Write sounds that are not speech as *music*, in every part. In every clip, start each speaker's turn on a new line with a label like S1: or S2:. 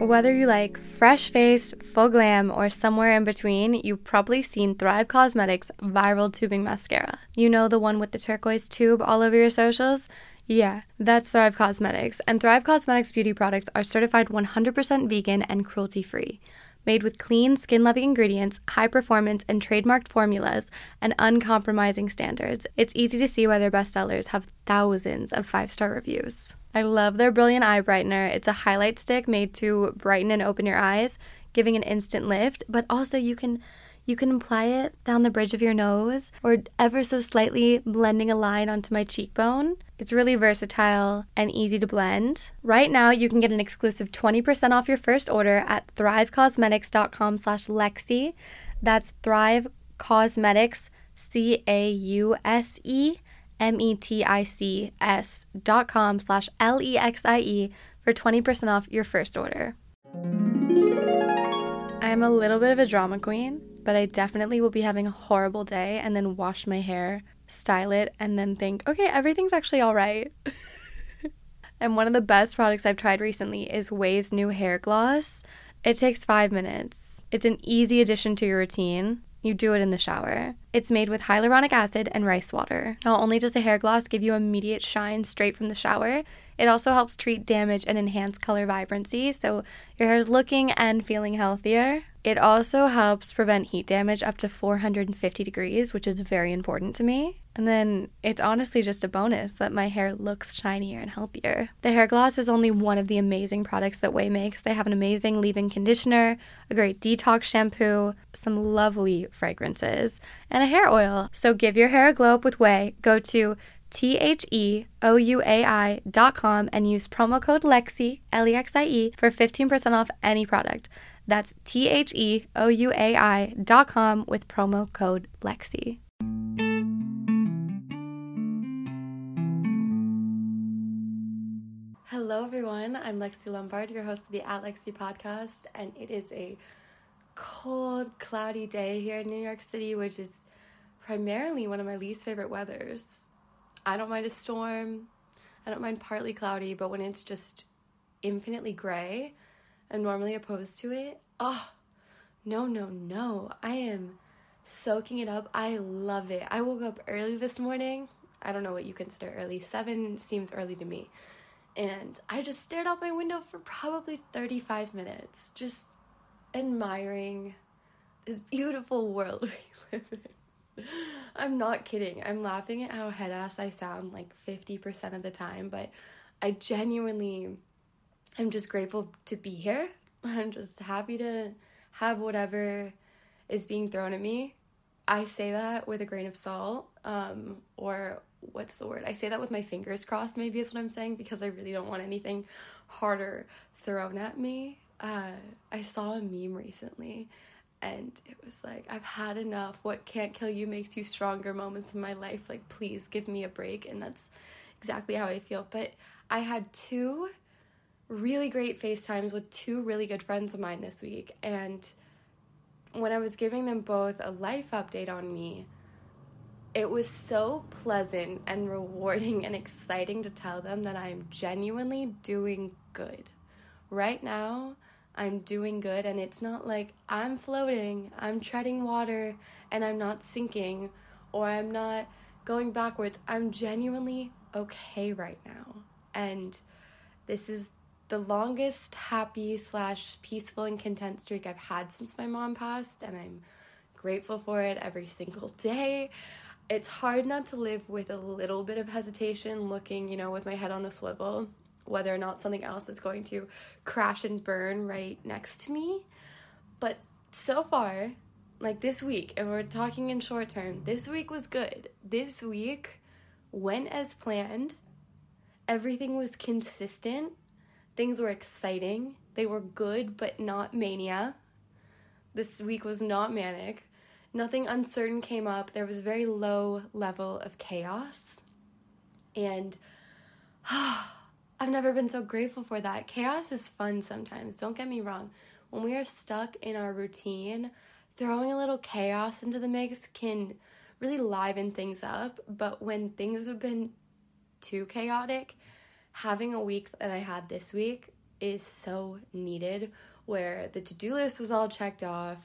S1: Whether you like fresh face, full glam, or somewhere in between, you've probably seen Thrive Causemetics Viral Tubing Mascara. You know the one with the turquoise tube all over your socials? Yeah, that's Thrive Causemetics. And Thrive Causemetics beauty products are certified 100% vegan and cruelty free. Made with clean, skin loving ingredients, high performance, and trademarked formulas, and uncompromising standards, it's easy to see why their bestsellers have thousands of five star reviews. I love their Brilliant Eye Brightener. It's a highlight stick made to brighten and open your eyes, giving an instant lift, but also you can you can apply it down the bridge of your nose or ever so slightly blending a line onto my cheekbone. It's really versatile and easy to blend. Right now, you can get an exclusive 20% off your first order at thrivecausemetics.com slash Lexie. That's Thrive Causemetics, C-A-U-S-E M-E-T-I-C-S dot com slash L-E-X-I-E for 20% off your first order. I'm a little bit of a drama queen, but I definitely will be having a horrible day and then wash my hair, style it, and then think, okay, everything's actually all right. *laughs* and one of the best products I've tried recently is OUAI's new hair gloss. It takes five minutes. It's an easy addition to your routine. You do it in the shower. It's made with hyaluronic acid and rice water. Not only does a hair gloss give you immediate shine straight from the shower, it also helps treat damage and enhance color vibrancy so your hair is looking and feeling healthier. It also helps prevent heat damage up to 450 degrees, which is very important to me. And then it's honestly just a bonus that my hair looks shinier and healthier. The hair gloss is only one of the amazing products that OUAI makes. They have an amazing leave in conditioner, a great detox shampoo, some lovely fragrances, and a hair oil. So give your hair a glow up with OUAI. Go to T H E O U A I dot com and use promo code LEXIE, L E X I E, for 15% off any product. That's T H E O U A I dot com with promo code LEXIE. Hello, everyone. I'm Lexie Lombard, your host of the At Lexie podcast, and it is a cold, cloudy day here in New York City, which is primarily one of my least favorite weathers. I don't mind a storm, I don't mind partly cloudy, but when it's just infinitely gray, I'm normally opposed to it. Oh, no, no, no. I am soaking it up. I love it. I woke up early this morning. I don't know what you consider early. Seven seems early to me. And I just stared out my window for probably 35 minutes, just admiring this beautiful world *laughs* we live in. I'm not kidding. I'm laughing at how head ass I sound like 50% of the time, but I genuinely am just grateful to be here. *laughs* I'm just happy to have whatever is being thrown at me. I say that with a grain of salt, um, or what's the word? I say that with my fingers crossed, maybe is what I'm saying, because I really don't want anything harder thrown at me. Uh, I saw a meme recently and it was like, I've had enough. What can't kill you makes you stronger moments in my life. Like, please give me a break. And that's exactly how I feel. But I had two really great FaceTimes with two really good friends of mine this week. And when I was giving them both a life update on me, it was so pleasant and rewarding and exciting to tell them that I'm genuinely doing good. Right now, I'm doing good, and it's not like I'm floating, I'm treading water, and I'm not sinking, or I'm not going backwards. I'm genuinely okay right now. And this is the longest happy slash peaceful and content streak I've had since my mom passed, and I'm grateful for it every single day. It's hard not to live with a little bit of hesitation, looking, you know, with my head on a swivel, whether or not something else is going to crash and burn right next to me. But so far, like this week, and we're talking in short term, this week was good. This week went as planned. Everything was consistent. Things were exciting. They were good, but not mania. This week was not manic. Nothing uncertain came up. There was a very low level of chaos. And *sighs* I've never been so grateful for that. Chaos is fun sometimes, don't get me wrong. When we are stuck in our routine, throwing a little chaos into the mix can really liven things up. But when things have been too chaotic, having a week that I had this week is so needed where the to do list was all checked off,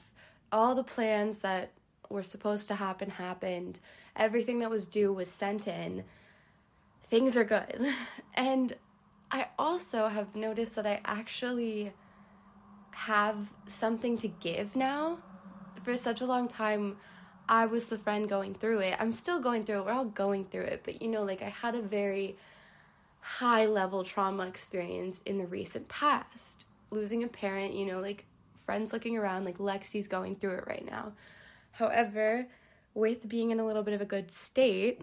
S1: all the plans that were supposed to happen happened, everything that was due was sent in. Things are good. *laughs* And I also have noticed that I actually have something to give now. For such a long time, I was the friend going through it. I'm still going through it. We're all going through it. But you know, like I had a very high level trauma experience in the recent past. Losing a parent, you know, like friends looking around, like Lexie's going through it right now. However, with being in a little bit of a good state,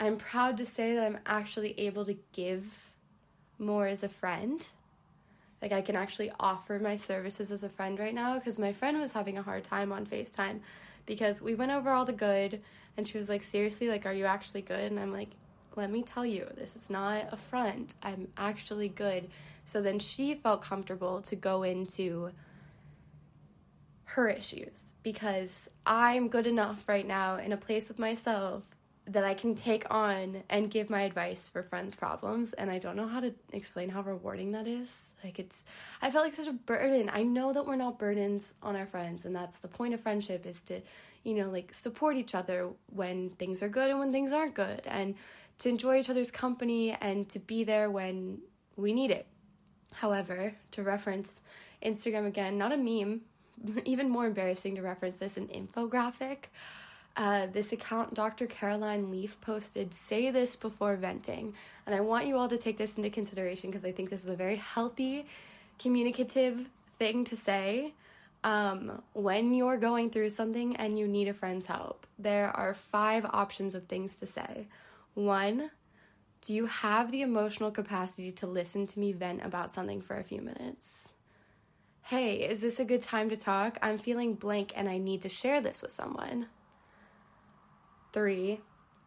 S1: I'm proud to say that I'm actually able to give more as a friend. Like, I can actually offer my services as a friend right now because my friend was having a hard time on FaceTime because we went over all the good and she was like, Seriously, like, are you actually good? And I'm like, let me tell you, this is not a front. I'm actually good. So then she felt comfortable to go into her issues because I'm good enough right now in a place with myself that I can take on and give my advice for friends' problems. And I don't know how to explain how rewarding that is. Like, it's, I felt like such a burden. I know that we're not burdens on our friends, and that's the point of friendship is to, you know, like support each other when things are good and when things aren't good. And to enjoy each other's company and to be there when we need it. However, to reference Instagram again, not a meme, *laughs* even more embarrassing to reference this, an infographic. Uh, this account, Dr. Caroline Leaf, posted, Say this before venting. And I want you all to take this into consideration because I think this is a very healthy, communicative thing to say um, when you're going through something and you need a friend's help. There are five options of things to say. One, do you have the emotional capacity to listen to me vent about something for a few minutes? Hey, is this a good time to talk? I'm feeling blank and I need to share this with someone. Three,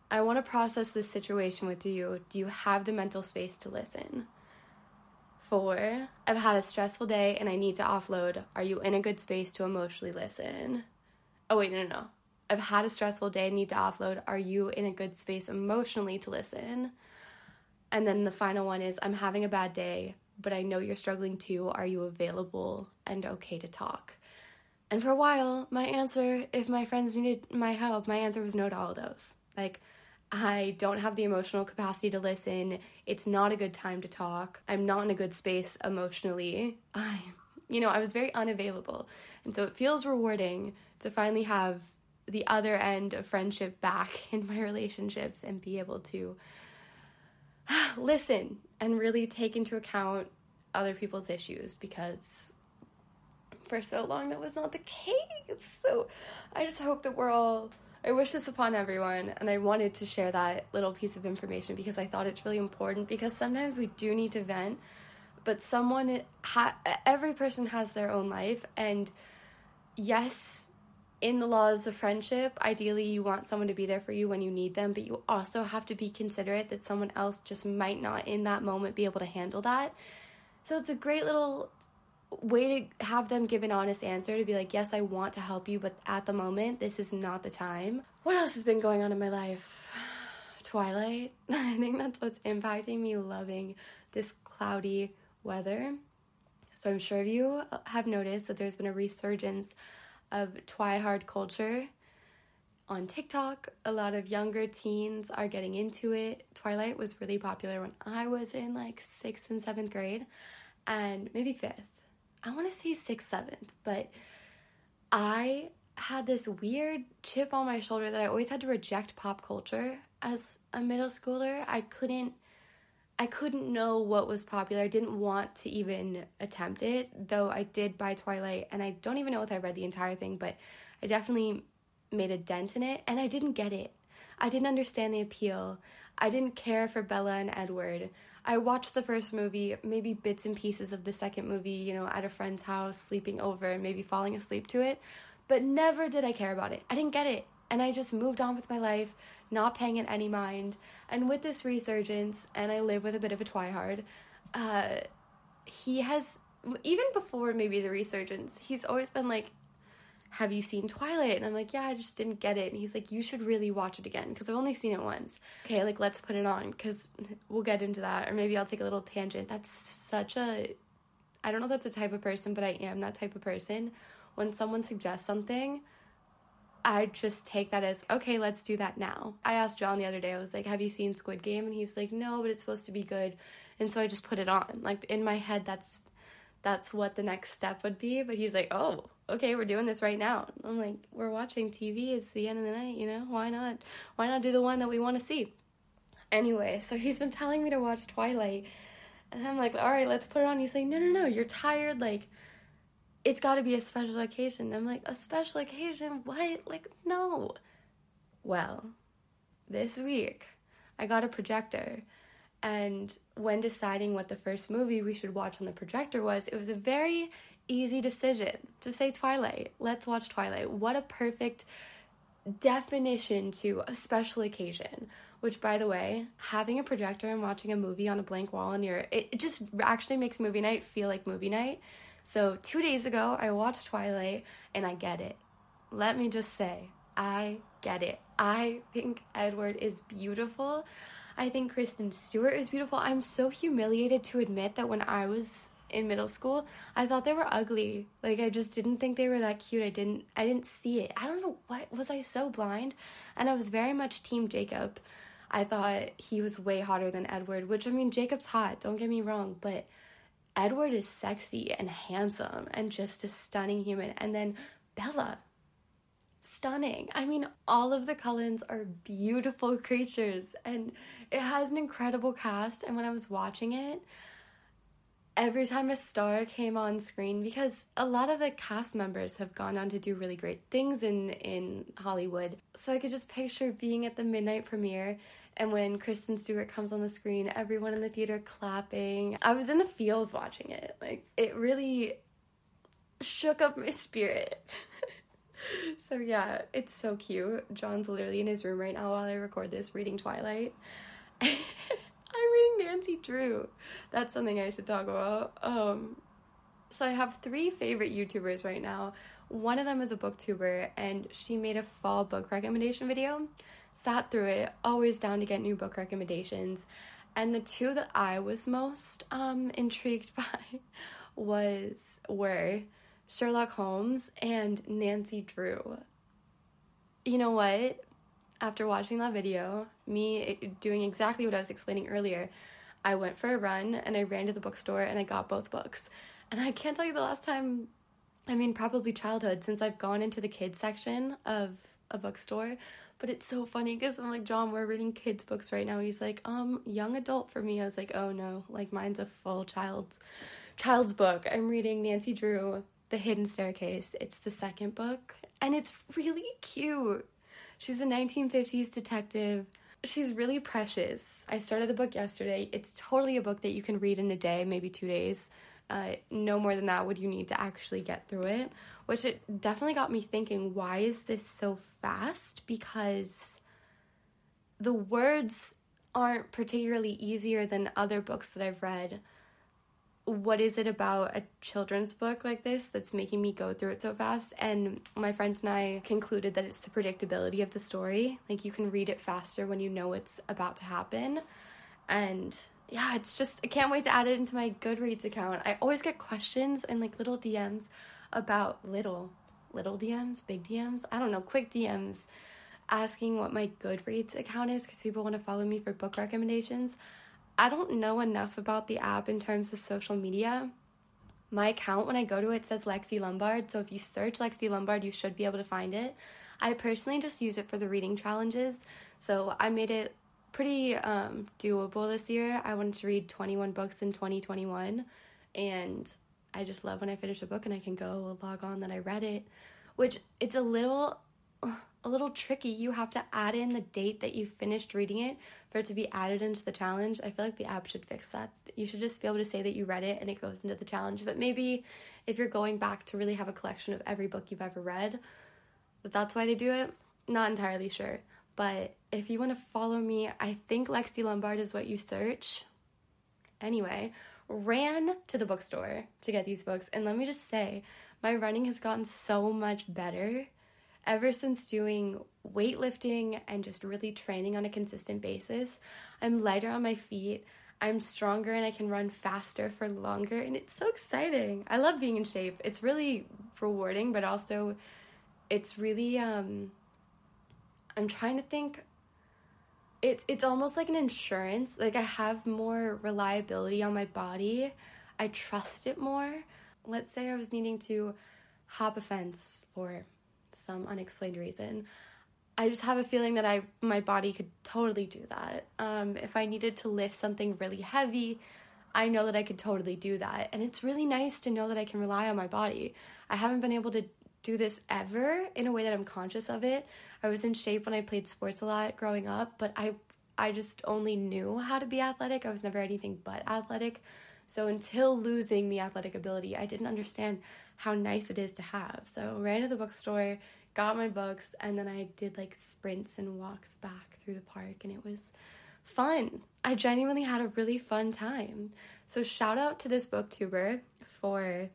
S1: I want to process this situation with you. Do you have the mental space to listen? Four, I've had a stressful day and I need to offload. Are you in a good space to emotionally listen? Oh, wait, no, no, no. I've had a stressful day and need to offload. Are you in a good space emotionally to listen? And then the final one is I'm having a bad day, but I know you're struggling too. Are you available and okay to talk? And for a while, my answer, if my friends needed my help, my answer was no to all of those. Like, I don't have the emotional capacity to listen. It's not a good time to talk. I'm not in a good space emotionally. I, you know, I was very unavailable. And so it feels rewarding to finally have the other end of friendship back *laughs* in my relationships and be able to *sighs* listen and really take into account other people's issues because for so long that was not the case. So I just hope that we're all I wish this upon everyone and I wanted to share that little piece of information because I thought it's really important because sometimes we do need to vent but someone ha- every person has their own life and yes in the laws of friendship, ideally you want someone to be there for you when you need them, but you also have to be considerate that someone else just might not in that moment be able to handle that. So it's a great little way to have them give an honest answer to be like, yes, I want to help you, but at the moment, this is not the time. What else has been going on in my life? Twilight. *laughs* I think that's what's impacting me loving this cloudy weather. So I'm sure you have noticed that there's been a resurgence of Twihard culture on TikTok. A lot of younger teens are getting into it. Twilight was really popular when I was in like sixth and seventh grade, and maybe fifth. I want to say sixth, seventh, but I had this weird chip on my shoulder that I always had to reject pop culture as a middle schooler. I couldn't I couldn't know what was popular. I didn't want to even attempt it, though I did buy Twilight, and I don't even know if I read the entire thing, but I definitely made a dent in it, and I didn't get it. I didn't understand the appeal. I didn't care for Bella and Edward. I watched the first movie, maybe bits and pieces of the second movie, you know, at a friend's house, sleeping over, and maybe falling asleep to it, but never did I care about it. I didn't get it. And I just moved on with my life, not paying it any mind. And with this resurgence, and I live with a bit of a twihard, uh, he has, even before maybe the resurgence, he's always been like, have you seen Twilight? And I'm like, yeah, I just didn't get it. And he's like, you should really watch it again because I've only seen it once. Okay, like let's put it on because we'll get into that. Or maybe I'll take a little tangent. That's such a, I don't know that's a type of person, but I am that type of person. When someone suggests something, I just take that as, okay, let's do that now. I asked John the other day, I was like, have you seen Squid Game? And he's like, no, but it's supposed to be good. And so I just put it on. Like in my head, that's that's what the next step would be. But he's like, oh, okay, we're doing this right now. I'm like, we're watching TV. It's the end of the night, you know? Why not? Why not do the one that we want to see? Anyway, so he's been telling me to watch Twilight. And I'm like, all right, let's put it on. He's like, no, no, no, you're tired. Like, it's got to be a special occasion. I'm like, a special occasion? What? Like, no. Well, this week, I got a projector and when deciding what the first movie we should watch on the projector was, it was a very easy decision to say Twilight. Let's watch Twilight. What a perfect definition to a special occasion. Which, by the way, having a projector and watching a movie on a blank wall in your it, it just actually makes movie night feel like movie night. So two days ago, I watched Twilight and I get it. Let me just say, I get it. I think Edward is beautiful. I think Kristen Stewart is beautiful. I'm so humiliated to admit that when I was in middle school, I thought they were ugly. Like I just didn't think they were that cute. I didn't I didn't see it. I don't know what was I so blind? And I was very much team Jacob. I thought he was way hotter than Edward, which I mean Jacob's hot, don't get me wrong, but Edward is sexy and handsome and just a stunning human. And then Bella, stunning. I mean, all of the Cullens are beautiful *laughs* creatures and it has an incredible cast. And when I was watching it, every time a star came on screen, because a lot of the cast members have gone on to do really great things in, in Hollywood. So I could just picture being at the midnight premiere and when Kristen Stewart comes on the screen, everyone in the theater clapping. I was in the feels watching it. Like, it really shook up my spirit. *laughs* so yeah, it's so cute. John's literally in his room right now while I record this reading Twilight. *laughs* I'm reading Nancy Drew. That's something I should talk about. Um so I have three favorite YouTubers right now. One of them is a booktuber and she made a fall book recommendation video. Sat through it, always down to get new book recommendations. And the two that I was most um intrigued *laughs* by was were Sherlock Holmes and Nancy Drew. You know what? After watching that video, me doing exactly what I was explaining earlier, I went for a run and I ran to the bookstore and I got both books. And I can't tell you the last time, I mean, probably childhood, since I've gone into the kids section of a bookstore. But it's so funny because I'm like, John, we're reading kids' books right now. He's like, um, young adult for me. I was like, oh no, like mine's a full child's child's book. I'm reading Nancy Drew the Hidden Staircase. It's the second book, and it's really cute. She's a 1950s detective. She's really precious. I started the book yesterday. It's totally a book that you can read in a day, maybe two days. Uh, no more than that would you need to actually get through it, which it definitely got me thinking why is this so fast? Because the words aren't particularly easier than other books that I've read what is it about a children's book like this that's making me go through it so fast? And my friends and I concluded that it's the predictability of the story. Like you can read it faster when you know what's about to happen. And yeah, it's just, I can't wait to add it into my Goodreads account. I always get questions and like little DMs about little, little DMs, big DMs, I don't know, quick DMs asking what my Goodreads account is because people want to follow me for book recommendations. I don't know enough about the app in terms of social media. My account, when I go to it, says Lexie Lombard. So if you search Lexie Lombard, you should be able to find it. I personally just use it for the reading challenges. So I made it pretty um, doable this year. I wanted to read 21 books in 2021. And I just love when I finish a book and I can go log on that I read it, which it's a little a little tricky. You have to add in the date that you finished reading it for it to be added into the challenge. I feel like the app should fix that. You should just be able to say that you read it and it goes into the challenge. But maybe if you're going back to really have a collection of every book you've ever read, that that's why they do it. Not entirely sure. But if you want to follow me, I think Lexie Lombard is what you search. Anyway, ran to the bookstore to get these books. And let me just say, my running has gotten so much better ever since doing weightlifting and just really training on a consistent basis. I'm lighter on my feet. I'm stronger and I can run faster for longer. And it's so exciting. I love being in shape. It's really rewarding, but also it's really, um, I'm trying to think. It's it's almost like an insurance. Like I have more reliability on my body. I trust it more. Let's say I was needing to hop a fence for some unexplained reason. I just have a feeling that I my body could totally do that. Um, if I needed to lift something really heavy, I know that I could totally do that. And it's really nice to know that I can rely on my body. I haven't been able to do this ever in a way that I'm conscious of it. I was in shape when I played sports a lot growing up, but I I just only knew how to be athletic. I was never anything but athletic. So until losing the athletic ability, I didn't understand how nice it is to have. So ran to the bookstore, got my books, and then I did like sprints and walks back through the park, and it was fun. I genuinely had a really fun time. So shout out to this booktuber for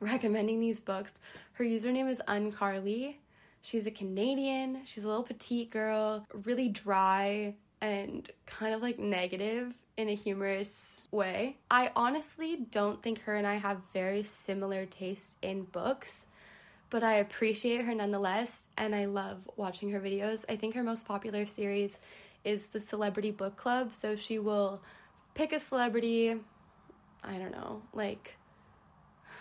S1: recommending these books. Her username is Uncarly. She's a Canadian. She's a little petite girl, really dry and kind of like negative in a humorous way. I honestly don't think her and I have very similar tastes in books, but I appreciate her nonetheless and I love watching her videos. I think her most popular series is the Celebrity Book Club, so she will pick a celebrity, I don't know, like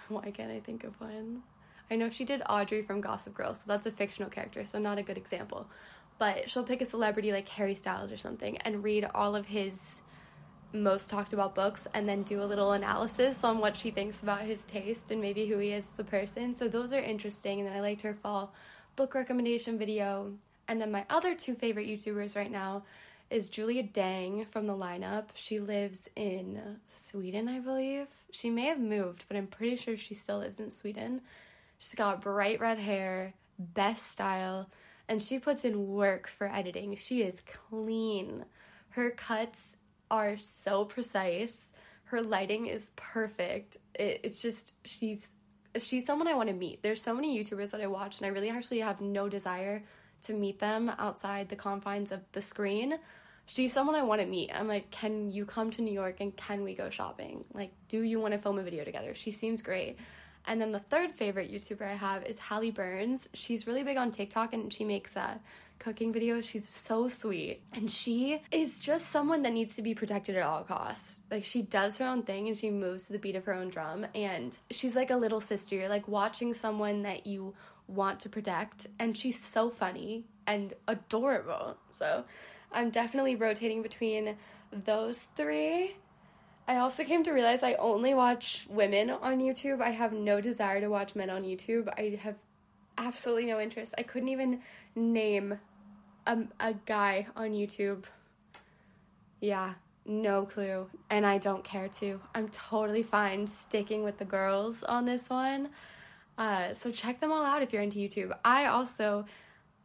S1: why can't I think of one? I know she did Audrey from Gossip Girl, so that's a fictional character, so not a good example. But she'll pick a celebrity like Harry Styles or something and read all of his most talked about books and then do a little analysis on what she thinks about his taste and maybe who he is as a person. So those are interesting. And then I liked her fall book recommendation video. And then my other two favorite YouTubers right now is Julia Dang from the lineup. She lives in Sweden, I believe. She may have moved, but I'm pretty sure she still lives in Sweden. She's got bright red hair, best style, and she puts in work for editing. She is clean. Her cuts are so precise. Her lighting is perfect. It, it's just she's she's someone I want to meet. There's so many YouTubers that I watch and I really actually have no desire to meet them outside the confines of the screen. She's someone I want to meet. I'm like, can you come to New York and can we go shopping? Like, do you want to film a video together? She seems great. And then the third favorite YouTuber I have is Hallie Burns. She's really big on TikTok and she makes uh, cooking videos. She's so sweet. And she is just someone that needs to be protected at all costs. Like she does her own thing and she moves to the beat of her own drum. And she's like a little sister. You're like watching someone that you want to protect. And she's so funny and adorable. So I'm definitely rotating between those three. I also came to realize I only watch women on YouTube. I have no desire to watch men on YouTube. I have absolutely no interest. I couldn't even name a, a guy on YouTube. Yeah, no clue. And I don't care to. I'm totally fine sticking with the girls on this one. Uh, so check them all out if you're into YouTube. I also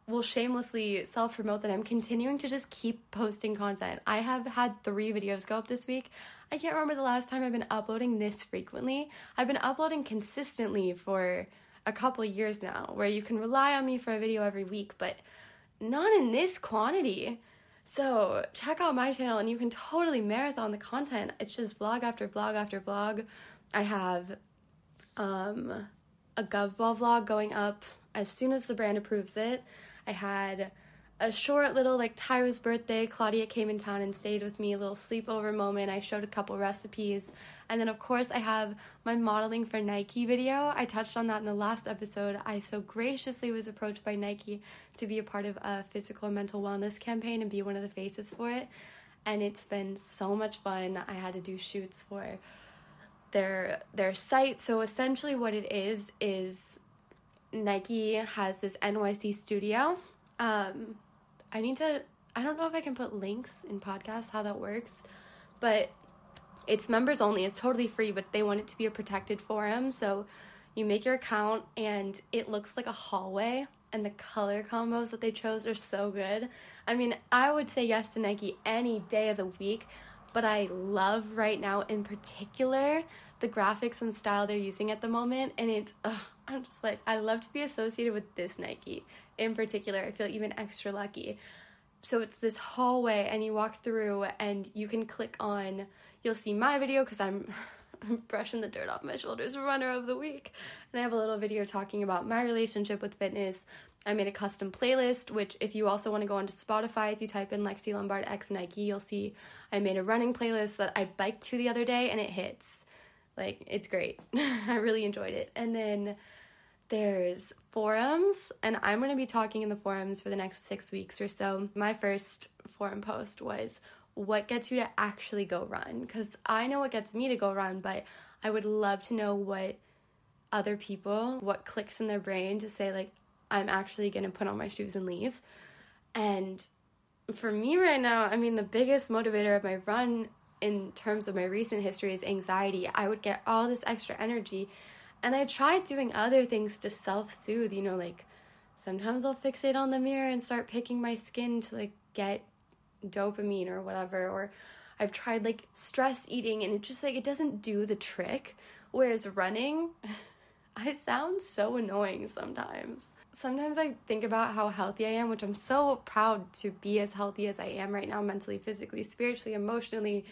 S1: will shamelessly self promote that I'm continuing to just keep posting content. I have had three videos go up this week. I can't remember the last time I've been uploading this frequently. I've been uploading consistently for a couple years now, where you can rely on me for a video every week, but not in this quantity. So check out my channel and you can totally marathon the content. It's just vlog after vlog after vlog. I have um, a GovBall vlog going up as soon as the brand approves it. I had a short little like Tyra's birthday. Claudia came in town and stayed with me, a little sleepover moment. I showed a couple recipes. And then, of course, I have my modeling for Nike video. I touched on that in the last episode. I so graciously was approached by Nike to be a part of a physical and mental wellness campaign and be one of the faces for it. And it's been so much fun. I had to do shoots for their their site. So essentially what it is is Nike has this NYC studio. Um, I need to, I don't know if I can put links in podcasts, how that works, but it's members only. It's totally free, but they want it to be a protected forum. So you make your account and it looks like a hallway and the color combos that they chose are so good. I mean, I would say yes to Nike any day of the week. But I love right now in particular the graphics and style they're using at the moment. And it's, ugh, I'm just like, I love to be associated with this Nike in particular. I feel even extra lucky. So it's this hallway, and you walk through, and you can click on, you'll see my video because I'm. Brushing the dirt off my shoulders runner of the week and i have a little video talking about my relationship with fitness I made a custom playlist, which if you also want to go onto Spotify, if you type in Lexie Lombard X Nike, you'll see I made a running playlist that I biked to the other day and it hits. Like, it's great. *laughs* I really enjoyed it. And then there's forums, and I'm going to be talking in the forums for the next six weeks or so. My first forum post was what gets you to actually go run? Because I know what gets me to go run, but I would love to know what other people, what clicks in their brain to say, like, I'm actually going to put on my shoes and leave. And for me right now, I mean, the biggest motivator of my run in terms of my recent history is anxiety. I would get all this extra energy. And I tried doing other things to self soothe, you know, like sometimes I'll fixate on the mirror and start picking my skin to like get dopamine or whatever. Or I've tried like stress eating and it just like it doesn't do the trick. Whereas running, *laughs* I sound so annoying sometimes. Sometimes I think about how healthy I am, which I'm so proud to be as healthy as I am right now, mentally, physically, spiritually, emotionally,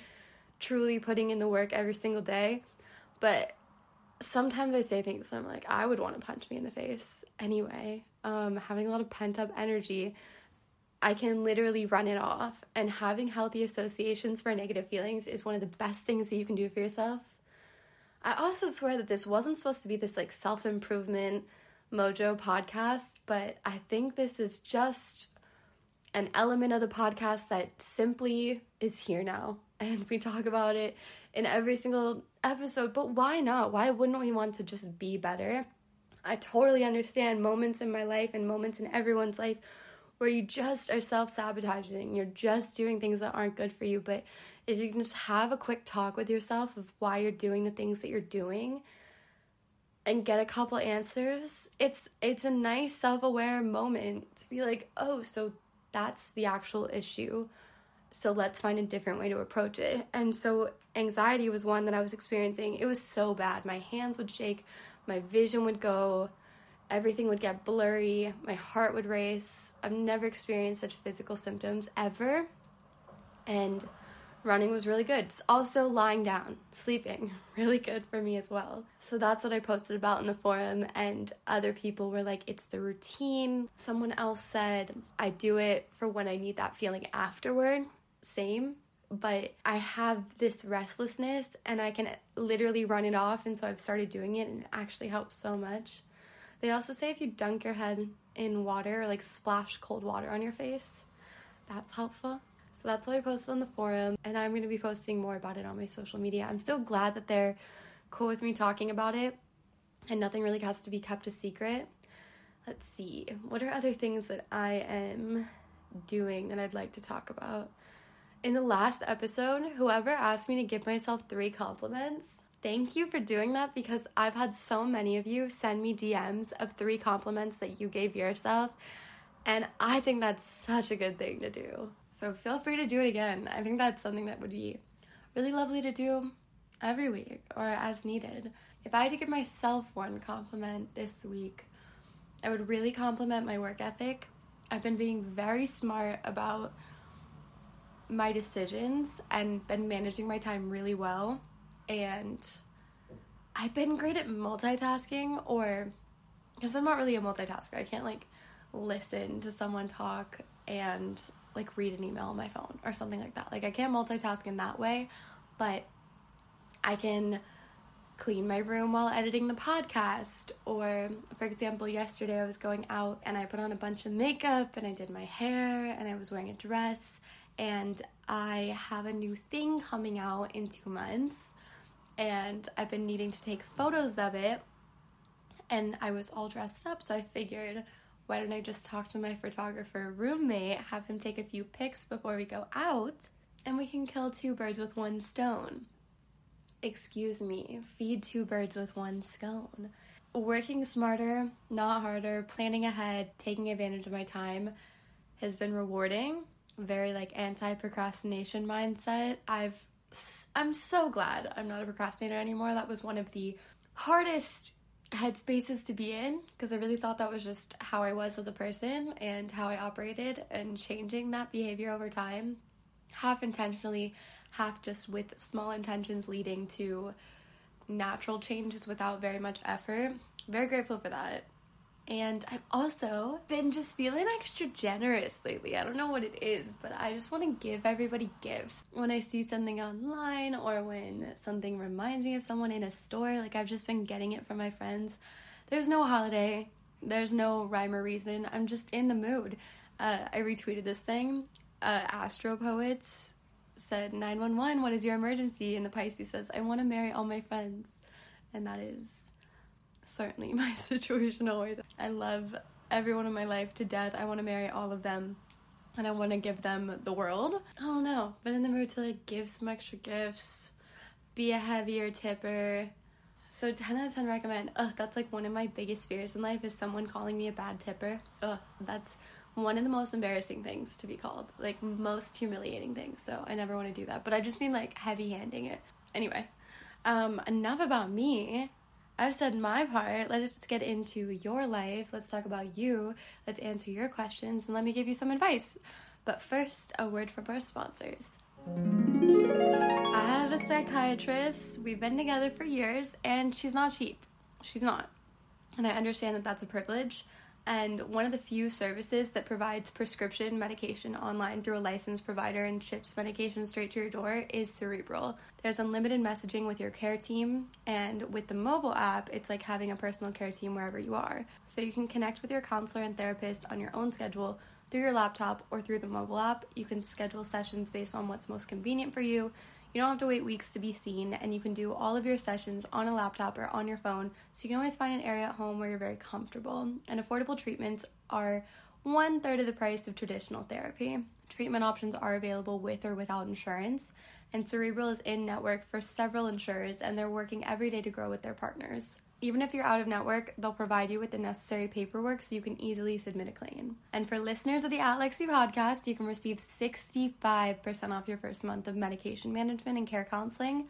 S1: truly putting in the work every single day. But sometimes I say things I'm like, I would want to punch me in the face anyway. Um, having a lot of pent up energy, I can literally run it off. And having healthy associations for negative feelings is one of the best things that you can do for yourself. I also swear that this wasn't supposed to be this like self improvement mojo podcast, but I think this is just an element of the podcast that simply is here now. *laughs* And we talk about it in every single episode, but why not? Why wouldn't we want to just be better? I totally understand moments in my life and moments in everyone's life where you just are self sabotaging, you're just doing things that aren't good for you, but if you can just have a quick talk with yourself of why you're doing the things that you're doing and get a couple answers it's it's a nice self-aware moment to be like oh so that's the actual issue. So let's find a different way to approach it. And so anxiety was one that i was experiencing. It was so bad. My hands would shake. My vision would go everything would get blurry my heart would race i've never experienced such physical symptoms ever and running was really good. Also, lying down, sleeping, *laughs* really good for me as well. So that's what I posted about in the forum, and other people were like, it's the routine. Someone else said, I do it for when I need that feeling afterward. Same. But I have this restlessness and I can literally run it off, and so I've started doing it, and it actually helps so much. They also say if you dunk your head in water or like splash cold water on your face, that's helpful. So that's what I posted on the forum, and I'm going to be posting more about it on my social media. I'm still glad that they're cool with me talking about it, and nothing really has to be kept a secret. Let's see, what are other things that I am doing that I'd like to talk about? In the last episode, whoever asked me to give myself three compliments, thank you for doing that because I've had so many of you send me DMs of three compliments that you gave yourself. And I think that's such a good thing to do. So feel free to do it again. I think that's something that would be really lovely to do every week or as needed. If I had to give myself one compliment this week, I would really compliment my work ethic. I've been being very smart about my decisions and been managing my time really well. And I've been great at multitasking, or because I'm not really a multitasker, I can't like listen to someone talk and like read an email on my phone or something like that. Like I can't multitask in that way, but I can clean my room while editing the podcast. Or, for example, yesterday I was going out and I put on a bunch of makeup and I did my hair and I was wearing a dress. And I have a new thing coming out in two months. And I've been needing to take photos of it. And I was all dressed up, so I figured why don't I just talk to my photographer roommate, have him take a few pics before we go out, and we can kill two birds with one stone? Excuse me, feed two birds with one scone. Working smarter, not harder, planning ahead, taking advantage of my time has been rewarding. Very like anti procrastination mindset. I've I'm so glad I'm not a procrastinator anymore. That was one of the hardest headspaces to be in because I really thought that was just how I was as a person and how I operated, and changing that behavior over time, half intentionally, half just with small intentions leading to natural changes without very much effort. Very grateful for that. And I've also been just feeling extra generous lately. I don't know what it is, but I just want to give everybody gifts. When I see something online or when something reminds me of someone in a store, like I've just been getting it from my friends. There's no holiday, there's no rhyme or reason. I'm just in the mood. Uh, I retweeted this thing. Uh, Astro Poets said, 911, what is your emergency? And the Pisces says, I want to marry all my friends. And that is certainly *laughs* my situation always. I love everyone in my life to death. I want to marry all of them. And I want to give them the world. I don't know, but in the mood to like give some extra gifts, be a heavier tipper. So 10 out of 10 recommend. Ugh, that's like one of my biggest fears in life is someone calling me a bad tipper. Ugh, that's one of the most embarrassing things to be called, like most humiliating things. So I never want to do that. But I just mean like heavy handing it. Anyway, um, enough about me. I've said my part. Let's get into your life. Let's talk about you. Let's answer your questions and let me give you some advice. But first, a word from our sponsors. I have a psychiatrist. We've been together for years, and she's not cheap. She's not. And I understand that that's a privilege and one of the few services that provides prescription medication online through a licensed provider and ships medication straight to your door is Cerebral. There's unlimited messaging with your care team, and with the mobile app, it's like having a personal care team wherever you are. So you can connect with your counselor and therapist on your own schedule through your laptop or through the mobile app. You can schedule sessions based on what's most convenient for you. You don't have to wait weeks to be seen, and you can do all of your sessions on a laptop or on your phone, so you can always find an area at home where you're very comfortable. And affordable treatments are one third of the price of traditional therapy. Treatment options are available with or without insurance, and Cerebral is in network for several insurers, and they're working every day to grow with their partners. Even if you're out of network, they'll provide you with the necessary paperwork so you can easily submit a claim. And for listeners of the At Lexie podcast, you can receive 65% off your first month of medication management and care counseling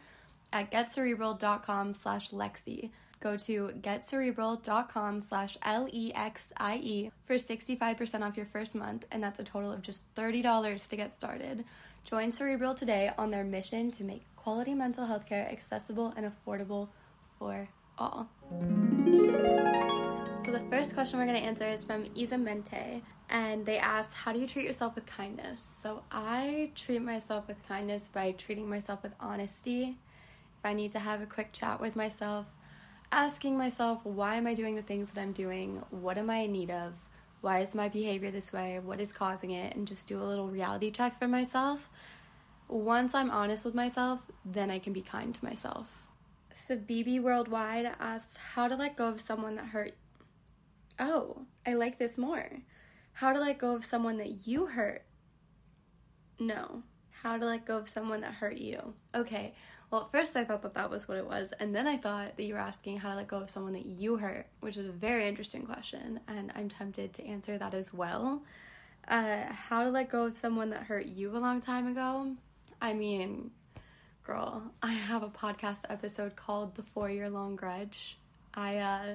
S1: at getcerebral.com slash Lexie. Go to getcerebral.com slash L-E-X-I-E for 65% off your first month, and that's a total of just $30 to get started. Join Cerebral today on their mission to make quality mental health care accessible and affordable for all. So the first question we're going to answer is from Isamente, and they asked, "How do you treat yourself with kindness?" So I treat myself with kindness by treating myself with honesty. If I need to have a quick chat with myself, asking myself, "Why am I doing the things that I'm doing? What am I in need of? Why is my behavior this way? What is causing it?" and just do a little reality check for myself. Once I'm honest with myself, then I can be kind to myself. So BB Worldwide asked how to let go of someone that hurt. Oh, I like this more. How to let go of someone that you hurt. No. How to let go of someone that hurt you. Okay. Well, at first I thought that that was what it was, and then I thought that you were asking how to let go of someone that you hurt, which is a very interesting question, and I'm tempted to answer that as well. Uh, how to let go of someone that hurt you a long time ago. I mean, girl, I have a podcast episode called The Four Year Long Grudge. I, uh,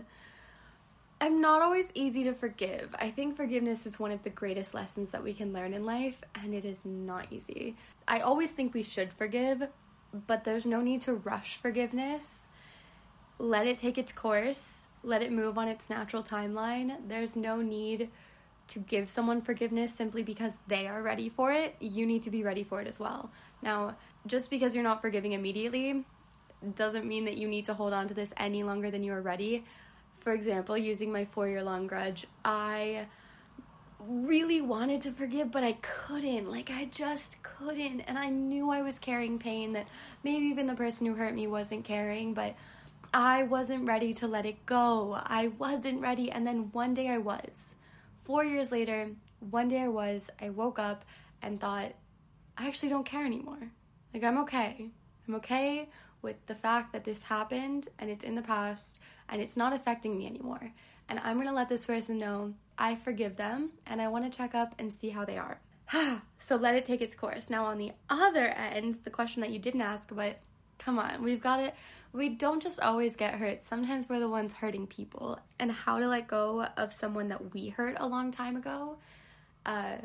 S1: I'm not always easy to forgive. I think forgiveness is one of the greatest lessons that we can learn in life, and it is not easy. I always think we should forgive, but there's no need to rush forgiveness. Let it take its course, let it move on its natural timeline. There's no need to give someone forgiveness simply because they are ready for it, you need to be ready for it as well. Now, just because you're not forgiving immediately doesn't mean that you need to hold on to this any longer than you are ready. For example, using my four year long grudge, I really wanted to forgive, but I couldn't. Like, I just couldn't. And I knew I was carrying pain that maybe even the person who hurt me wasn't carrying, but I wasn't ready to let it go. I wasn't ready. And then one day I was four years later, one day I was, I woke up and thought, I actually don't care anymore. Like, I'm okay. I'm okay with the fact that this happened and it's in the past and it's not affecting me anymore. And I'm gonna let this person know I forgive them and I wanna check up and see how they are. *sighs* so let it take its course. Now, on the other end, the question that you didn't ask, but come on, we've got it. We don't just always get hurt. Sometimes we're the ones hurting people. And how to let go of someone that we hurt a long time ago. Uh,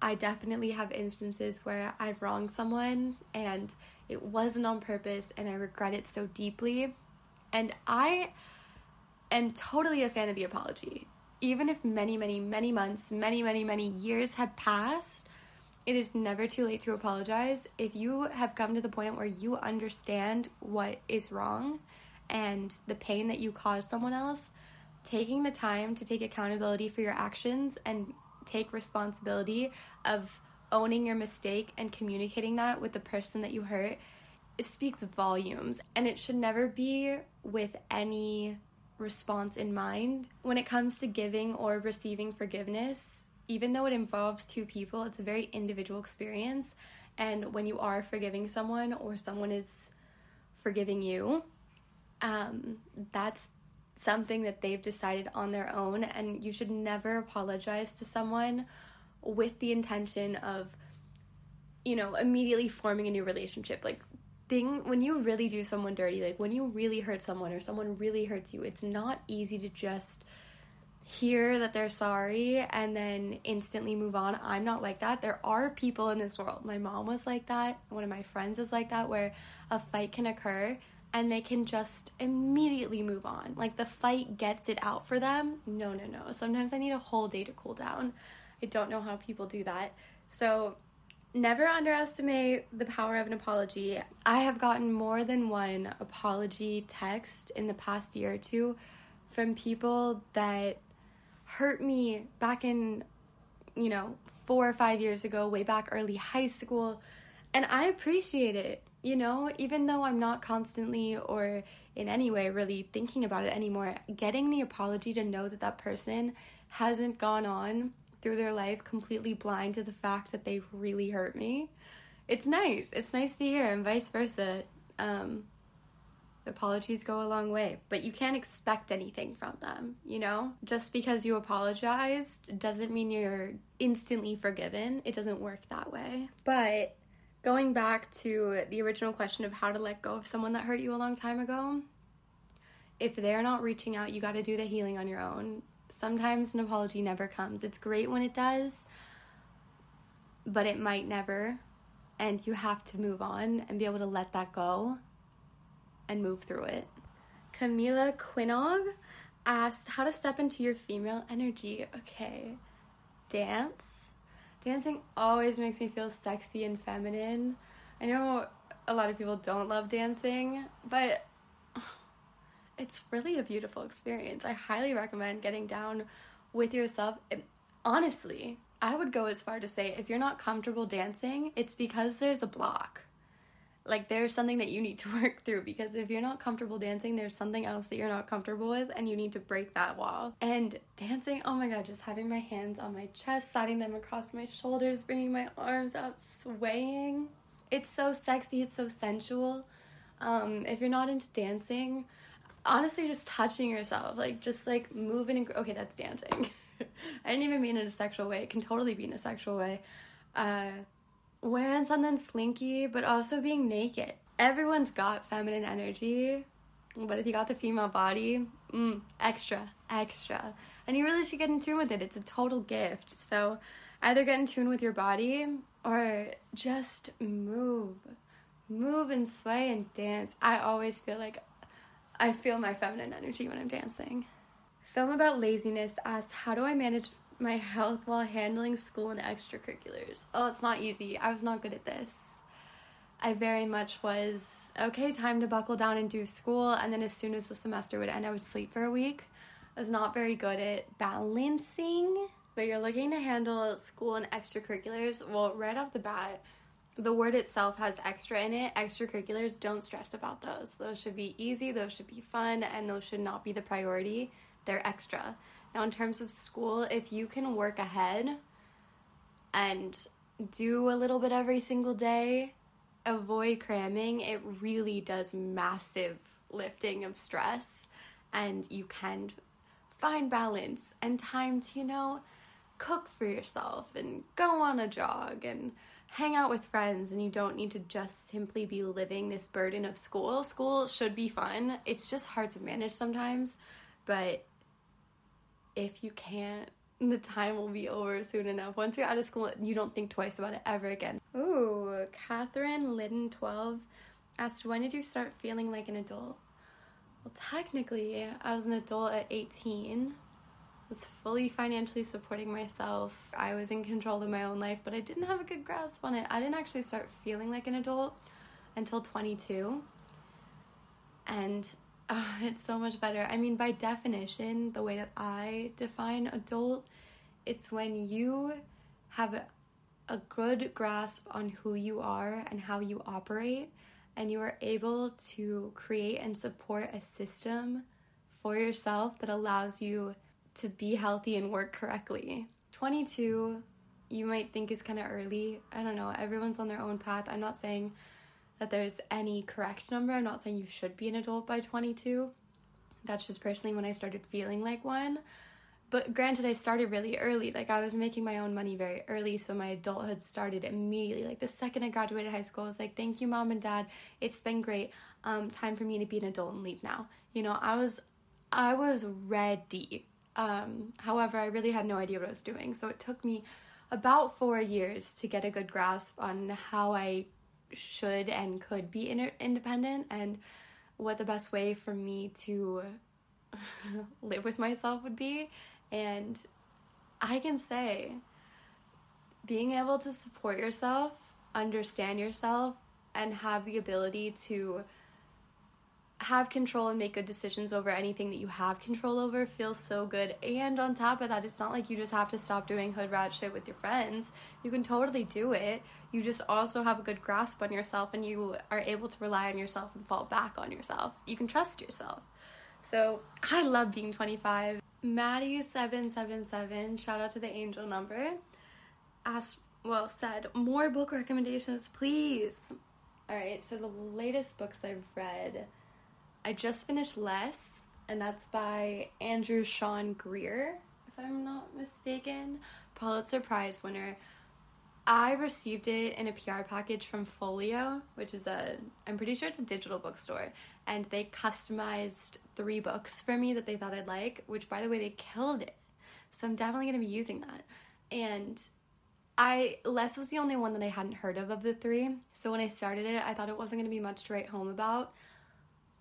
S1: I definitely have instances where I've wronged someone and it wasn't on purpose and I regret it so deeply. And I am totally a fan of the apology. Even if many, many, many months, many, many, many years have passed, it is never too late to apologize. If you have come to the point where you understand what is wrong and the pain that you caused someone else, taking the time to take accountability for your actions and take responsibility of owning your mistake and communicating that with the person that you hurt speaks volumes. And it should never be with any response in mind. When it comes to giving or receiving forgiveness, even though it involves two people, it's a very individual experience. And when you are forgiving someone or someone is forgiving you, um, that's something that they've decided on their own. And you should never apologize to someone with the intention of, you know, immediately forming a new relationship. Like, thing when you really do someone dirty, like when you really hurt someone or someone really hurts you, it's not easy to just hear that they're sorry and then instantly move on. I'm not like that. There are people in this world. My mom was like that. One of my friends is like that where a fight can occur and they can just immediately move on. Like the fight gets it out for them. No, no, no. Sometimes I need a whole day to cool down. I don't know how people do that. So never underestimate the power of an apology. I have gotten more than one apology text in the past year or two from people that hurt me back in, you know, four or five years ago, way back early high school. And I appreciate it, you know, even though I'm not constantly or in any way really thinking about it anymore, getting the apology to know that that person hasn't gone on through their life completely blind to the fact that they really hurt me. It's nice. It's nice to hear, and vice versa. Um, apologies go a long way, but you can't expect anything from them, you know? Just because you apologized doesn't mean you're instantly forgiven. It doesn't work that way. But going back to the original question of how to let go of someone that hurt you a long time ago, if they're not reaching out, you got to do the healing on your own sometimes an apology never comes. It's great when it does, but it might never. And you have to move on and be able to let that go and move through it. Camila Quinog asked how to step into your female energy. Okay. Dance. Dancing always makes me feel sexy and feminine. I know a lot of people don't love dancing, but it's really a beautiful experience. I highly recommend getting down with yourself. honestly, I would go as far to say if you're not comfortable dancing, it's because there's a block. Like there's something that you need to *laughs* work through because if you're not comfortable dancing, there's something else that you're not comfortable with and you need to break that wall. And dancing, oh my god, just having my hands on my chest, sliding them across my shoulders, bringing my arms out, swaying. It's so sexy, it's so sensual. Um, if you're not into dancing, honestly just touching yourself, like just like moving and okay, that's dancing. *laughs* I didn't even mean in a sexual way. It can totally be in a sexual way. Uh, wearing something slinky, but also being naked. Everyone's got feminine energy, but if you got the female body, mm, extra, extra. And you really should get in tune with it. It's a total gift. So either get in tune with your body or just move. Move and sway and dance. I always feel like I feel my feminine energy when I'm dancing. Film about laziness asks, How do I manage my health while handling school and extracurriculars? Oh, it's not easy. I was not good at this. I very much was okay, time to buckle down and do school. And then as soon as the semester would end, I would sleep for a week. I was not very good at balancing. But you're looking to handle school and extracurriculars. Well, right off the bat, the word itself has extra in it. Extracurriculars, don't stress about those. Those should be easy, those should be fun, and those should not be the priority. They're extra. Now, in terms of school, if you can work ahead and do a little bit every single day, avoid cramming, it really does massive lifting of stress, and you can find balance and time to, you know, cook for yourself and go on a jog and hang out with friends and you don't need to just simply be living this burden of school. School should be fun. It's just hard to manage sometimes, but if you can't, the time will be over soon enough. Once you're out of school, you don't think twice about it ever again. Ooh, Catherine Lydon 12 asked, When did you start feeling like an adult? Well, technically, I was an adult at 18 was fully financially supporting myself. I was in control of my own life, but I didn't have a good grasp on it. I didn't actually start feeling like an adult until 22. And uh, it's so much better. I mean, by definition, the way that I define adult, it's when you have a good grasp on who you are and how you operate, and you are able to create and support a system for yourself that allows you to be healthy and work correctly. 22, you might think is kind of early. I don't know. Everyone's on their own path. I'm not saying that there's any correct number. I'm not saying you should be an adult by 22. That's just personally when I started feeling like one. But granted, I started really early. Like, I was making my own money very early, so my adulthood started immediately. Like, the second I graduated high school, I was like, thank you, mom and dad. It's been great. Um, time for me to be an adult and leave now. You know, I was, I was ready um, however, I really had no idea what I was doing. So it took me about four years to get a good grasp on how I should and could be in- independent and what the best way for me to *laughs* live with myself would be. And I can say, being able to support yourself, understand yourself, and have the ability to have control and make good decisions over anything that you have control over feels so good. And on top of that, it's not like you just have to stop doing hood rat shit with your friends. You can totally do it. You just also have a good grasp on yourself and you are able to rely on yourself and fall back on yourself. You can trust yourself. So I love being 25. Maddie777, shout out to the angel number, asked, well, said, more book recommendations, please. All right, so the latest books I've read I just finished Less, and that's by Andrew Sean Greer, if I'm not mistaken. Pulitzer Prize winner. I received it in a PR package from Folio, which is a, I'm pretty sure it's a digital bookstore. And they customized three books for me that they thought I'd like, which by the way, they killed it. So I'm definitely to be using that. And I, Less was the only one that I hadn't heard of of the three. So when I started it, I thought it wasn't to be much to write home about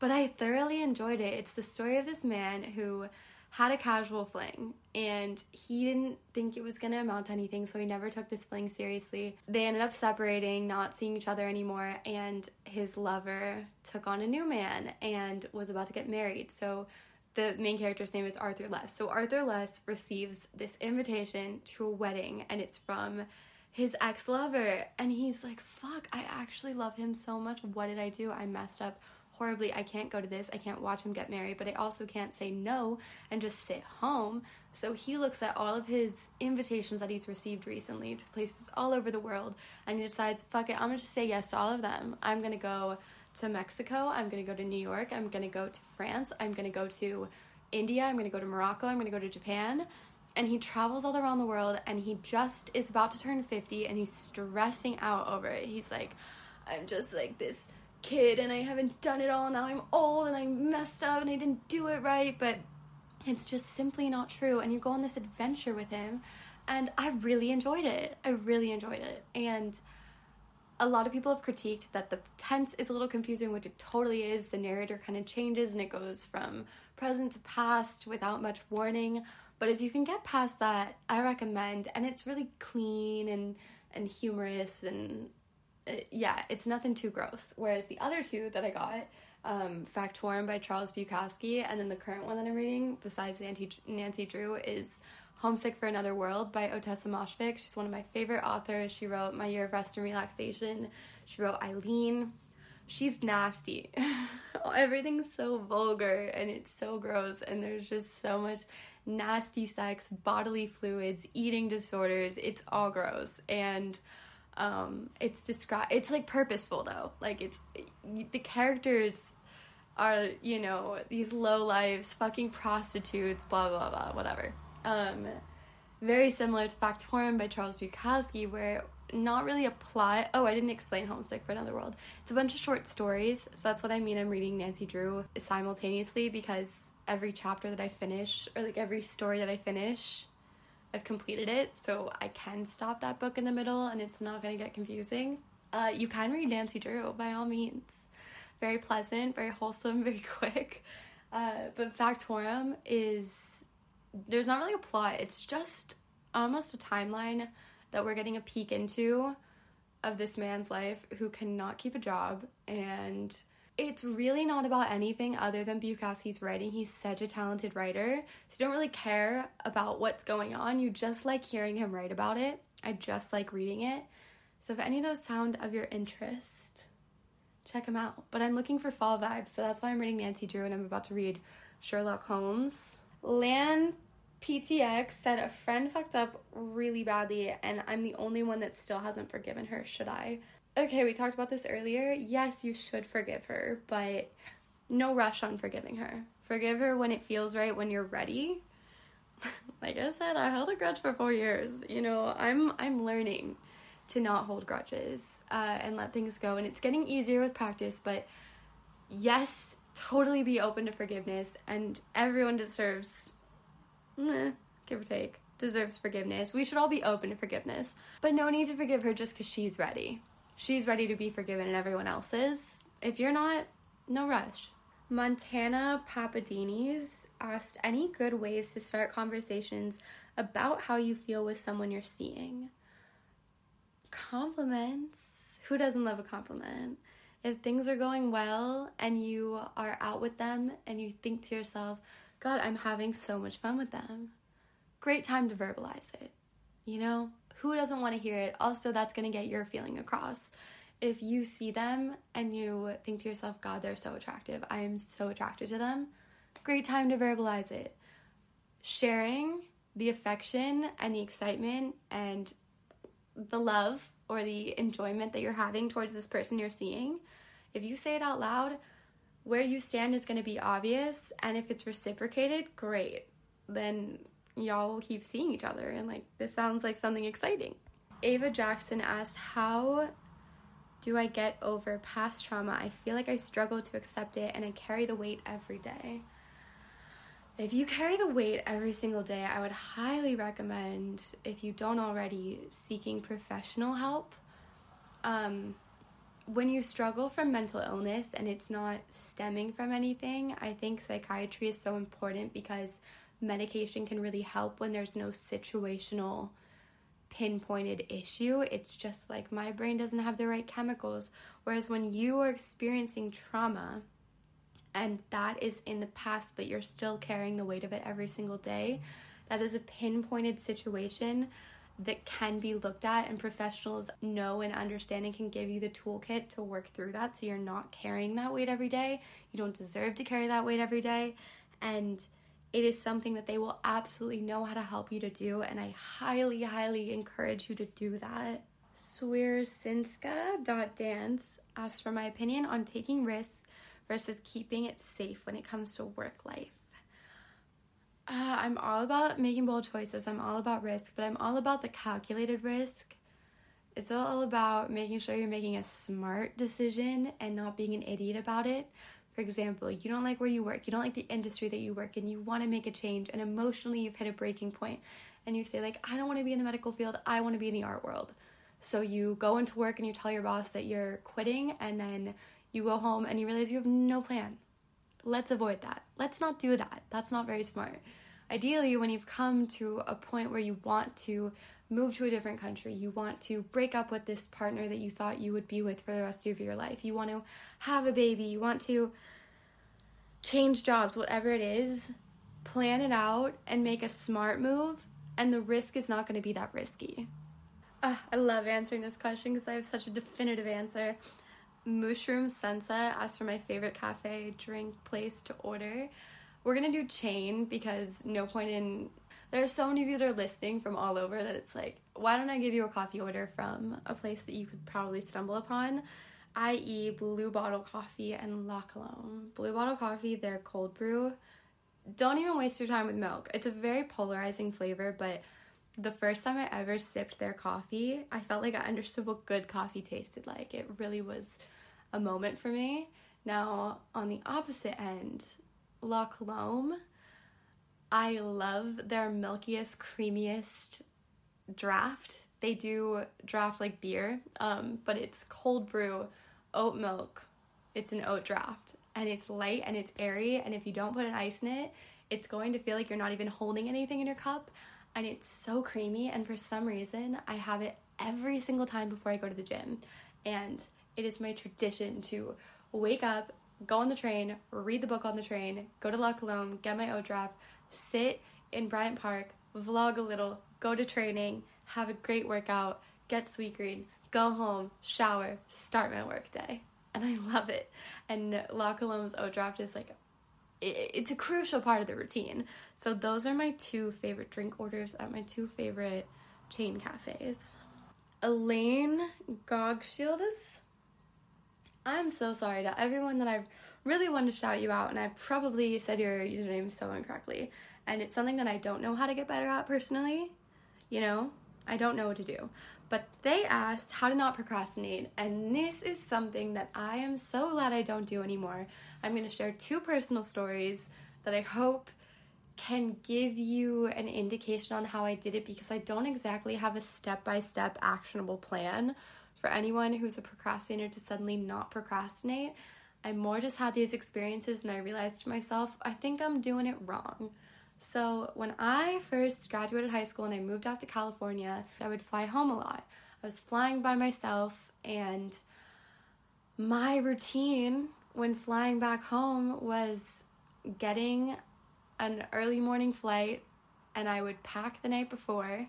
S1: but I thoroughly enjoyed it. It's the story of this man who had a casual fling and he didn't think it was going to amount to anything, so he never took this fling seriously. They ended up separating, not seeing each other anymore, and his lover took on a new man and was about to get married. So the main character's name is Arthur Less. So Arthur Less receives this invitation to a wedding and it's from his ex lover. And he's like, fuck, I actually love him so much. What did I do? I messed up horribly, I can't go to this, I can't watch him get married, but I also can't say no and just sit home. So he looks at all of his invitations that he's received recently to places all over the world and he decides, fuck it, I'm gonna just say yes to all of them. I'm gonna go to Mexico, I'm gonna go to New York, I'm gonna go to France, I'm gonna go to India, I'm gonna go to Morocco, I'm gonna go to Japan. And he travels all around the world and he just is about to turn 50 and he's stressing out over it. He's like, I'm just like this kid and I haven't done it all. Now I'm old and I messed up and I didn't do it right. But it's just simply not true. And you go on this adventure with him. And I really enjoyed it. I really enjoyed it. And a lot of people have critiqued that the tense is a little confusing, which it totally is. The narrator kind of changes and it goes from present to past without much warning. But if you can get past that, I recommend. And it's really clean and and humorous and yeah, it's nothing too gross. Whereas the other two that I got, um, Factotum by Charles Bukowski, and then the current one that I'm reading, besides Nancy, Nancy Drew, is Homesick for Another World by Ottessa Moshfegh. She's one of my favorite authors. She wrote My Year of Rest and Relaxation. She wrote Eileen. She's nasty. *laughs* Everything's so vulgar and it's so gross, and there's just so much nasty sex, bodily fluids, eating disorders. It's all gross. And um it's described it's like purposeful though like it's the characters are you know these low lives fucking prostitutes blah blah blah whatever um very similar to Factotum by Charles Bukowski, where not really a plot. Oh, I didn't explain Homesick for Another World. It's a bunch of short stories. So that's what I mean. I'm reading Nancy Drew simultaneously because every chapter that I finish, or like every story that I finish, I've completed it. So I can stop that book in the middle and it's not going to get confusing. Uh, you can read Nancy Drew by all means. Very pleasant, very wholesome, *laughs* very quick. Uh, but Factotum is there's not really a plot. It's just almost a timeline that we're getting a peek into of this man's life who cannot keep a job and it's really not about anything other than Bukowski's writing. He's such a talented writer. So you don't really care about what's going on. You just like hearing him write about it. I just like reading it. So if any of those sound of your interest, check them out. But I'm looking for fall vibes, so that's why I'm reading Nancy Drew and I'm about to read Sherlock Holmes. Lan PTX said a friend fucked up really badly, and I'm the only one that still hasn't forgiven her. Should I? Okay, we talked about this earlier. Yes, you should forgive her, but no rush on forgiving her. Forgive her when it feels right, when you're ready. *laughs* like I said, I held a grudge for four years. You know, I'm I'm learning to not hold grudges uh, and let things go, and it's getting easier with practice. But yes, totally be open to forgiveness, and everyone deserves give or take, deserves forgiveness. We should all be open to forgiveness. But no need to forgive her just because she's ready. She's ready to be forgiven and everyone else is. If you're not, no rush. Montana Papadinis asked any good ways to start conversations about how you feel with someone you're seeing. Compliments. Who doesn't love a compliment? If things are going well and you are out with them and you think to yourself, God, I'm having so much fun with them. Great time to verbalize it. You know, who doesn't want to hear it? Also, that's going to get your feeling across. If you see them and you think to yourself, God, they're so attractive, I am so attracted to them, great time to verbalize it. Sharing the affection and the excitement and the love or the enjoyment that you're having towards this person you're seeing, if you say it out loud, where you stand is going to be obvious and if it's reciprocated great then y'all will keep seeing each other and like this sounds like something exciting. Ava jackson asked how do i get over past trauma? I feel like i struggle to accept it and i carry the weight every day. If you carry the weight every single day i would highly recommend if you don't already seeking professional help. Um, when you struggle from mental illness and it's not stemming from anything, I think psychiatry is so important because medication can really help when there's no situational pinpointed issue. It's just like my brain doesn't have the right chemicals. Whereas when you are experiencing trauma and that is in the past, but you're still carrying the weight of it every single day, that is a pinpointed situation that can be looked at and professionals know and understand and can give you the toolkit to work through that so you're not carrying that weight every day. You don't deserve to carry that weight every day and it is something that they will absolutely know how to help you to do and I highly highly encourage you to do that. Swiersinska.dance asked for my opinion on taking risks versus keeping it safe when it comes to work life uh, I'm all about making bold choices. I'm all about risk, but I'm all about the calculated risk. It's all about making sure you're making a smart decision and not being an idiot about it. For example, you don't like where you work, you don't like the industry that you work in, you want to make a change, and emotionally you've hit a breaking point, and you say, like, I don't want to be in the medical field, I want to be in the art world. So you go into work and you tell your boss that you're quitting, and then you go home and you realize you have no plan. Let's avoid that. Let's not do that. That's not very smart ideally, when you've come to a point where you want to move to a different country, you want to break up with this partner that you thought you would be with for the rest of your life, you want to have a baby, you want to change jobs, whatever it is, plan it out and make a smart move, and the risk is not going to be that risky. Uh, I love answering this question because I have such a definitive answer. Mushroom Sunset asked for my favorite cafe drink place to order. We're gonna do chain because no point in there are so many of you that are listening from all over that it's like, why don't I give you a coffee order from a place that you could probably stumble upon, i.e., Blue Bottle Coffee and La Colombe. Blue Bottle Coffee, their cold brew. Don't even waste your time with milk. It's a very polarizing flavor, but the first time I ever sipped their coffee, I felt like I understood what good coffee tasted like. It really was a moment for me. Now, on the opposite end, La Colombe, I love their milkiest, creamiest draft. They do draft like beer, um, but it's cold brew, oat milk. It's an oat draft, and it's light and it's airy. And if you don't put an ice in it, it's going to feel like you're not even holding anything in your cup. And it's so creamy. And for some reason, I have it every single time before I go to the gym. And it is my tradition to wake up, go on the train, read the book on the train, go to La Colombe, get my oat draft, sit in Bryant Park, vlog a little, go to training, have a great workout, get Sweetgreen, go home, shower, start my work day. And I love it. And La Colombe's oat draft is like, it's a crucial part of the routine. So those are my two favorite drink orders at my two favorite chain cafes. Elaine Gogshields. I'm so sorry to everyone that I've really wanted to shout you out, and I probably said your username so incorrectly. And it's something that I don't know how to get better at personally. You know, I don't know what to do. But they asked how to not procrastinate, and this is something that I am so glad I don't do anymore. I'm going to share two personal stories that I hope can give you an indication on how I did it because I don't exactly have a step by step actionable plan for anyone who's a procrastinator to suddenly not procrastinate. I more just had these experiences and I realized to myself, I think I'm doing it wrong. So, when I first graduated high school and I moved out to California, I would fly home a lot. I was flying by myself, and my routine when flying back home was getting an early morning flight, and I would pack the night before,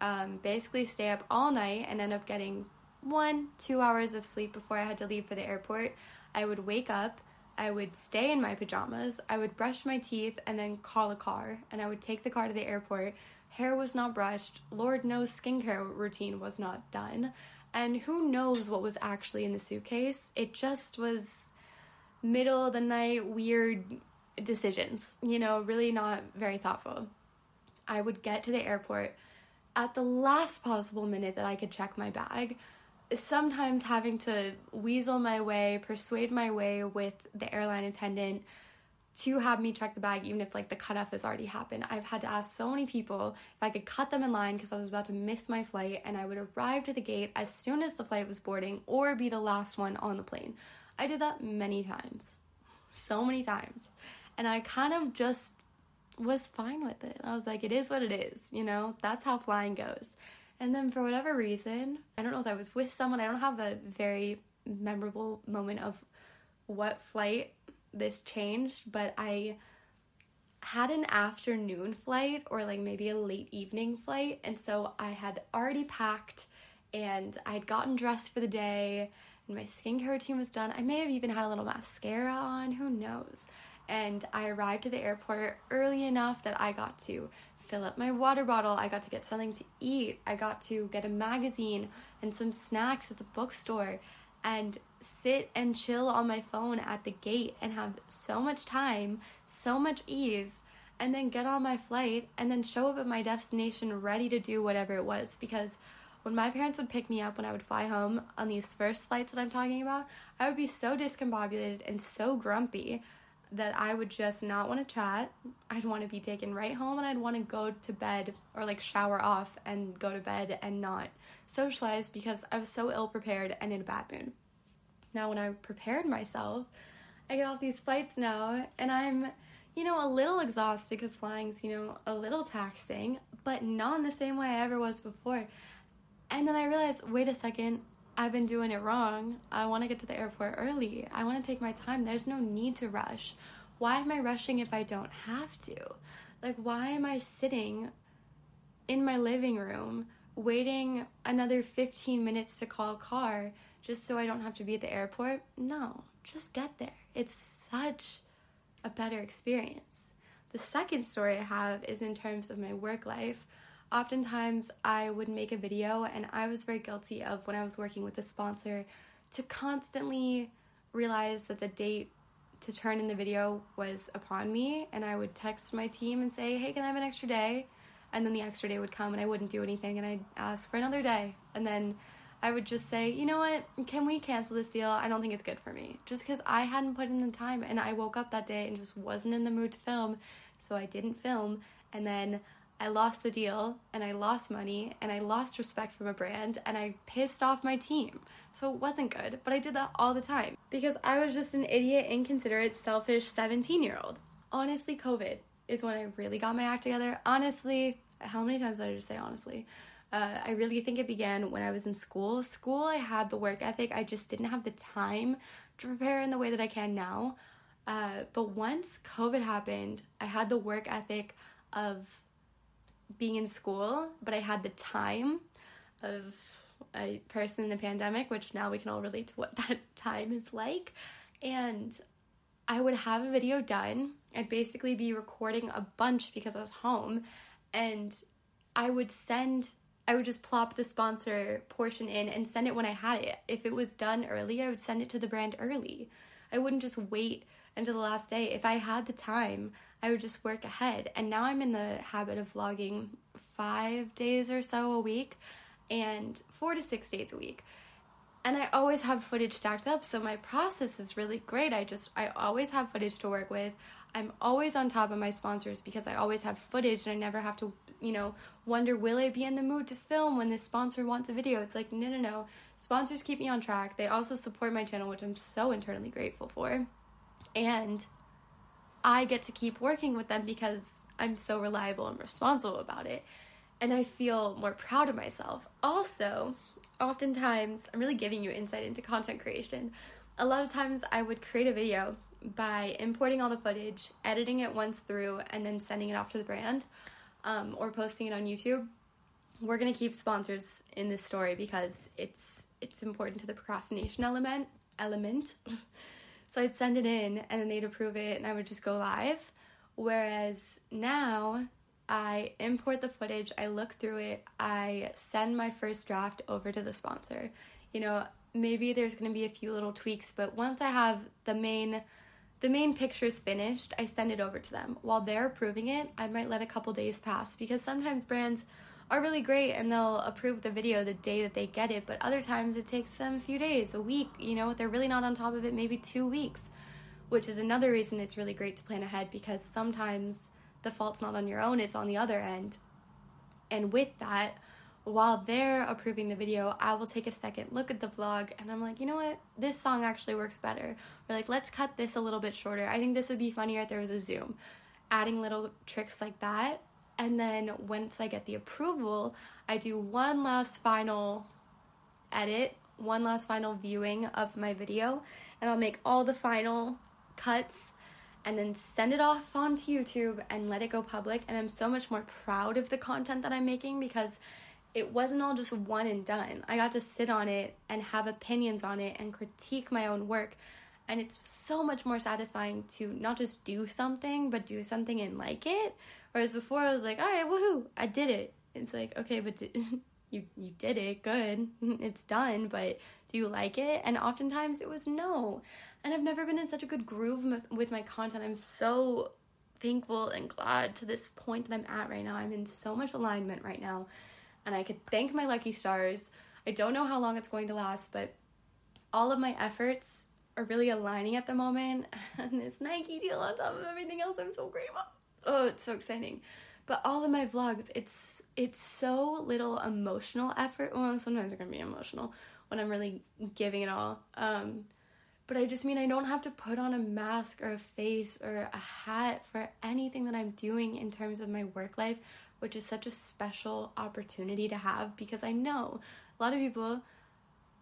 S1: um, basically stay up all night, and end up getting one, two hours of sleep before I had to leave for the airport. I would wake up, I would stay in my pajamas, I would brush my teeth, and then call a car, and I would take the car to the airport. Hair was not brushed, Lord knows skincare routine was not done, and who knows what was actually in the suitcase. It just was middle of the night, weird decisions, you know, really not very thoughtful. I would get to the airport at the last possible minute that I could check my bag sometimes having to weasel my way, persuade my way with the airline attendant to have me check the bag even if like the cutoff has already happened. I've had to ask so many people if I could cut them in line because I was about to miss my flight and I would arrive to the gate as soon as the flight was boarding or be the last one on the plane. I did that many times. So many times. And I kind of just was fine with it. I was like it is what it is, you know? That's how flying goes. And then for whatever reason, I don't know if I was with someone, I don't have a very memorable moment of what flight this changed, but I had an afternoon flight or like maybe a late evening flight. And so I had already packed and I'd gotten dressed for the day and my skincare routine was done. I may have even had a little mascara on, who knows. And I arrived at the airport early enough that I got to fill up my water bottle. I got to get something to eat. I got to get a magazine and some snacks at the bookstore and sit and chill on my phone at the gate and have so much time, so much ease, and then get on my flight and then show up at my destination ready to do whatever it was. Because when my parents would pick me up when I would fly home on these first flights that I'm talking about, I would be so discombobulated and so grumpy that I would just not want to chat. I'd want to be taken right home and I'd want to go to bed or like shower off and go to bed and not socialize because I was so ill prepared and in a bad mood. Now, when I prepared myself, I get off these flights now and I'm, you know, a little exhausted because flying's, you know, a little taxing, but not in the same way I ever was before. And then I realized, wait a second, I've been doing it wrong. I want to get to the airport early. I want to take my time. There's no need to rush. Why am I rushing if I don't have to? Like, why am I sitting in my living room waiting another 15 minutes to call a car just so I don't have to be at the airport? No, just get there. It's such a better experience. The second story I have is in terms of my work life oftentimes I would make a video, and I was very guilty of when I was working with a sponsor to constantly realize that the date to turn in the video was upon me, and I would text my team and say, Hey, can I have an extra day? and then the extra day would come and I wouldn't do anything and I'd ask for another day and then I would just say, you know what, can we cancel this deal? I don't think it's good for me. Just because I hadn't put in the time and I woke up that day and just wasn't in the mood to film, so I didn't film. And then I lost the deal and I lost money and I lost respect from a brand and I pissed off my team. So it wasn't good, but I did that all the time because I was just an idiot, inconsiderate, selfish 17 year old. Honestly, COVID is when I really got my act together. Honestly, how many times did I just say honestly? Uh, I really think it began when I was in school. School, I had the work ethic, I just didn't have the time to prepare in the way that I can now. Uh, but once COVID happened, I had the work ethic of being in school, but I had the time of a person in a pandemic, which now we can all relate to what *laughs* that time is like. And I would have a video done. I'd basically be recording a bunch because I was home, and I would send I would just plop the sponsor portion in and send it when I had it. If it was done early, I would send it to the brand early. I wouldn't just wait until the last day. If I had the time, I would just work ahead. And now I'm in the habit of vlogging five days or so a week and four to six days a week. And I always have footage stacked up, so my process is really great. I just, I always have footage to work with. I'm always on top of my sponsors because I always have footage and I never have to you know, wonder will I be in the mood to film when this sponsor wants a video? It's like, no, no, no. Sponsors keep me on track. They also support my channel, which I'm so internally grateful for. And I get to keep working with them because I'm so reliable and responsible about it. And I feel more proud of myself. Also, oftentimes, I'm really giving you insight into content creation. A lot of times, I would create a video by importing all the footage, editing it once through, and then sending it off to the brand um, or posting it on YouTube, we're gonna keep sponsors in this story because it's it's important to the procrastination element element. *laughs* so I'd send it in and then they'd approve it and I would just go live. Whereas now I import the footage, I look through it, I send my first draft over to the sponsor. You know, maybe there's going to be a few little tweaks, but once I have the main the main picture is finished, I send it over to them. While they're approving it, I might let a couple days pass because sometimes brands are really great and they'll approve the video the day that they get it, but other times it takes them a few days, a week, you know, they're really not on top of it, maybe two weeks, which is another reason it's really great to plan ahead because sometimes the fault's not on your own, it's on the other end. And with that, while they're approving the video, I will take a second look at the vlog and I'm like, you know what? This song actually works better. Or like, let's cut this a little bit shorter. I think this would be funnier if there was a zoom. Adding little tricks like that. And then once I get the approval, I do one last final edit, one last final viewing of my video, and I'll make all the final cuts and then send it off onto YouTube and let it go public. And I'm so much more proud of the content that I'm making because it wasn't all just one and done. I got to sit on it and have opinions on it and critique my own work. And it's so much more satisfying to not just do something, but do something and like it. Whereas before I was like, all right, woohoo, I did it. It's like, okay, but did, *laughs* you you did it, good, *laughs* it's done, but do you like it? And oftentimes it was no. And I've never been in such a good groove with my content. I'm so thankful and glad to this point that I'm at right now. I'm in so much alignment right now and I could thank my lucky stars. I don't know how long it's going to last, but all of my efforts are really aligning at the moment. *laughs* And this Nike deal on top of everything else, I'm so grateful. Oh, it's so exciting. But all of my vlogs, it's it's so little emotional effort. Well, sometimes they're gonna be emotional when I'm really giving it all. Um, but I just mean I don't have to put on a mask or a face or a hat for anything that I'm doing in terms of my work life which is such a special opportunity to have because I know a lot of people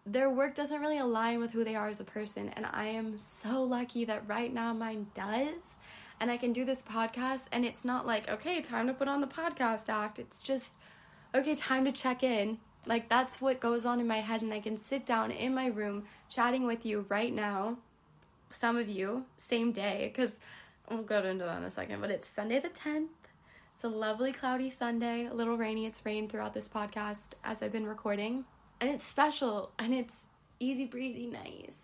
S1: their work doesn't really align with who they are as a person and I am so lucky that right now mine does and I can do this podcast and it's not like okay time to put on the podcast act it's just okay time to check in like that's what goes on in my head and I can sit down in my room chatting with you right now some of you same day cuz we'll go into that in a second but it's Sunday the 10th it's a lovely cloudy Sunday, a little rainy. It's rained throughout this podcast as I've been recording. And it's special and it's easy breezy nice.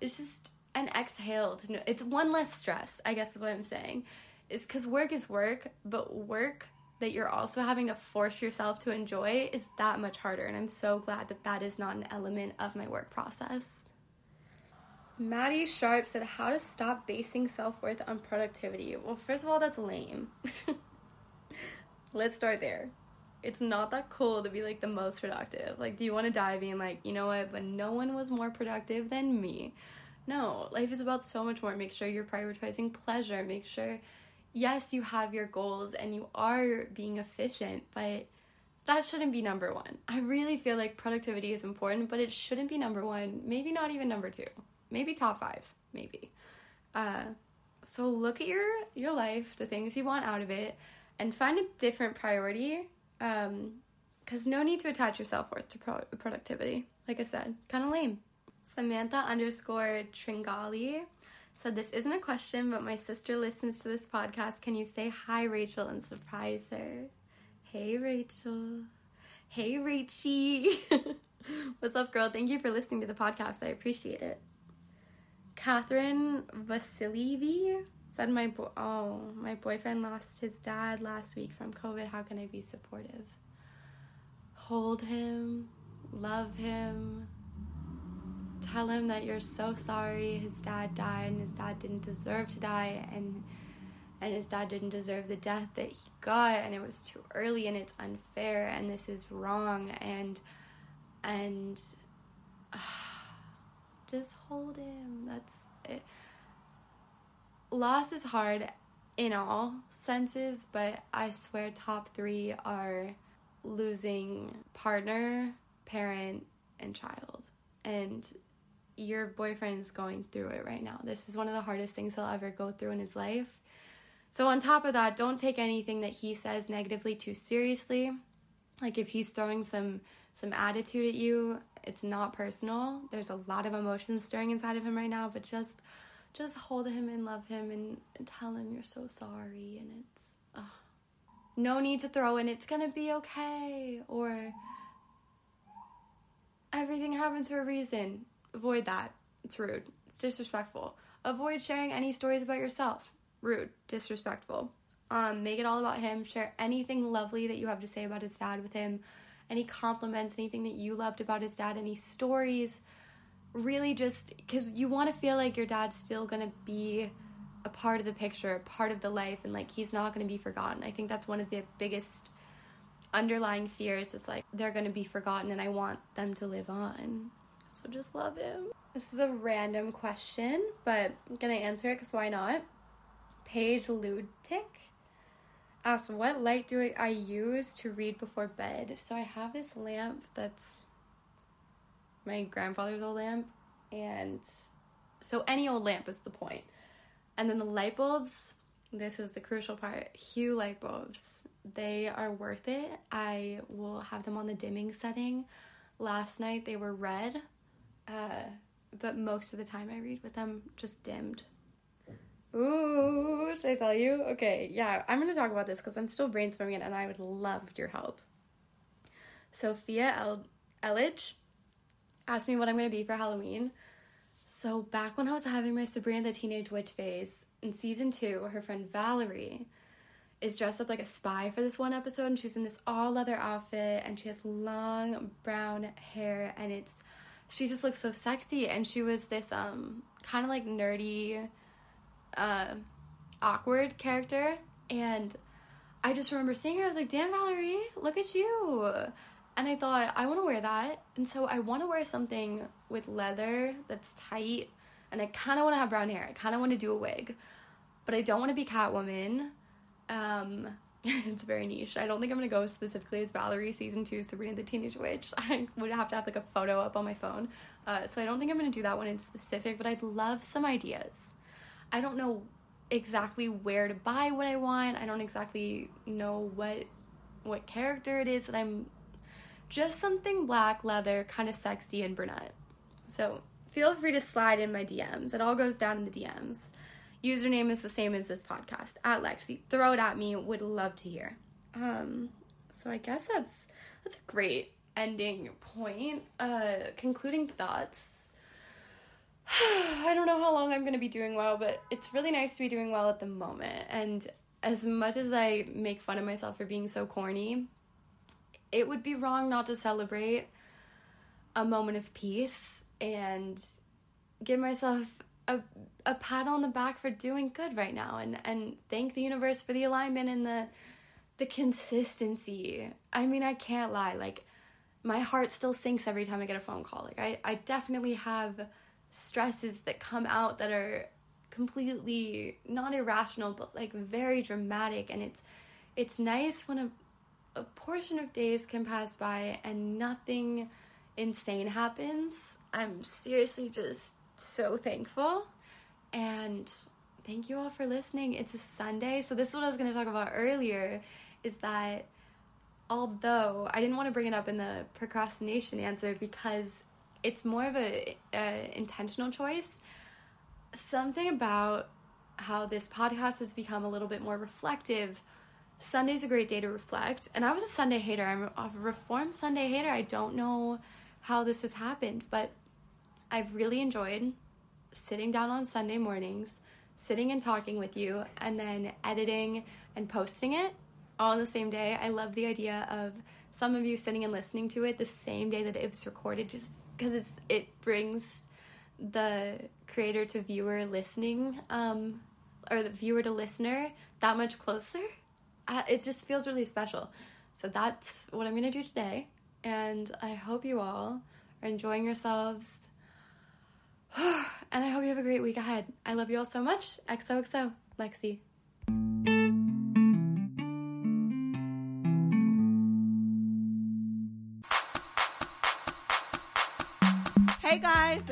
S1: It's just an exhale to know it's one less stress, I guess is what I'm saying. Is because work is work, but work that you're also having to force yourself to enjoy is that much harder. And I'm so glad that that is not an element of my work process. Maddie Sharp said, How to stop basing self worth on productivity. Well, first of all, that's lame. *laughs* Let's start there. It's not that cool to be like the most productive. Like, do you want to die being like, you know what, but no one was more productive than me? No, life is about so much more. Make sure you're prioritizing pleasure. Make sure, yes, you have your goals and you are being efficient, but that shouldn't be number one. I really feel like productivity is important, but it shouldn't be number one, maybe not even number two maybe top five, maybe. Uh, so look at your your life, the things you want out of it, and find a different priority. Um, because no need to attach your self worth to pro- productivity. Like I said, kind of lame. Samantha underscore Tringali said, This isn't a question, but my sister listens to this podcast. Can you say hi, Rachel, and surprise her? Hey, Rachel. Hey, Rachie. *laughs* What's up, girl? Thank you for listening to the podcast. I appreciate it. Catherine Vasilievi said my bo- oh my boyfriend lost his dad last week from COVID. How can I be supportive? Hold him, love him. Tell him that you're so sorry his dad died and his dad didn't deserve to die and and his dad didn't deserve the death that he got and it was too early and it's unfair and this is wrong and and uh, *sighs* just hold him. That's it. Loss is hard in all senses, but I swear top three are losing partner, parent, and child. And your boyfriend is going through it right now. This is one of the hardest things he'll ever go through in his life. So, on top of that, don't take anything that he says negatively too seriously. Like if he's throwing some some attitude at you, it's not personal. There's a lot of emotions stirring inside of him right now, but just just hold him and love him and, tell him you're so sorry and it's no need to throw in it's gonna be okay or everything happens for a reason. Avoid that. It's rude. It's disrespectful. Avoid sharing any stories about yourself. Rude, disrespectful. Um, make it all about him. Share anything lovely that you have to say about his dad with him any compliments, anything that you loved about his dad, any stories. Really, just because you want to feel like your dad's still gonna be a part of the picture, a part of the life, and like he's not gonna be forgotten. I think that's one of the biggest underlying fears is like they're gonna be forgotten, and I want them to live on. So just love him. This is a random question, but I'm gonna answer it because why not? Paige Ludtic asked what light do I use to read before bed. So I have this lamp that's my grandfather's old lamp, and so any old lamp is the point. And then the light bulbs, this is the crucial part. Hue light bulbs, they are worth it. I will have them on the dimming setting. Last night they were red, uh, but most of the time I read with them just dimmed. Ooh, should I tell you? Okay, yeah, I'm gonna talk about this because I'm still brainstorming it and I would love your help. Sophia El- Elledge asked me what I'm gonna be for Halloween. So, back when I was having my Sabrina the Teenage Witch phase, in season two, her friend Valerie is dressed up like a spy for this one episode, and she's in this all leather outfit, and she has long brown hair, and it's she just looked so sexy. And she was this um kind of like nerdy uh, awkward character, and I just remember seeing her. I was like, "Damn, Valerie, look at you!" And I thought, I want to wear that, and so I want to wear something with leather that's tight, and I kind of want to have brown hair. I kind of want to do a wig, but I don't want to be Catwoman. Um, *laughs* it's very niche. I don't think I'm gonna go specifically as Valerie season two, Sabrina the Teenage Witch. *laughs* I would have to have like a photo up on my phone, uh, so I don't think I'm gonna do that one in specific. But I'd love some ideas. I don't know exactly where to buy what I want. I don't exactly know what what character it is that I'm just something black leather, kind of sexy and brunette. So feel free to slide in my DMs. It all goes down in the DMs. Username is the same as this podcast at Lexie. Throw it at me. Would love to hear. Um, so I guess that's that's a great ending point. Uh, concluding thoughts. *sighs* I don't know how long I'm going to be doing well, but it's really nice to be doing well at the moment. And as much as I make fun of myself for being so corny, it would be wrong not to celebrate a moment of peace and give myself a, a pat on the back for doing good right now and, and thank the universe for the alignment and the the consistency. I mean, I can't lie. Like my heart still sinks every time I get a phone call. Like I, I definitely have stresses that come out that are completely not irrational but like very dramatic and it's it's nice when a, a portion of days can pass by and nothing insane happens. I'm seriously just so thankful. And thank you all for listening. It's a Sunday. So, this is what I was going to talk about earlier is that although I didn't want to bring it up in the procrastination answer because it's more of a, intentional choice, something about how this podcast has become a little bit more reflective. Sunday's a great day to reflect. And I was a Sunday hater. I'm a reformed Sunday hater. I don't know how this has happened, but I've really enjoyed sitting down on Sunday mornings, sitting and talking with you, and then editing and posting it all on the same day. I love the idea of some of you sitting and listening to it the same day that it was recorded, just because it's it brings the creator to viewer listening, um, or the viewer to listener that much closer. Uh, it just feels really special. So that's what I'm gonna do today, and I hope you all are enjoying yourselves *sighs* and I hope you have a great week ahead. I love you all so much. XOXO,
S2: Lexie.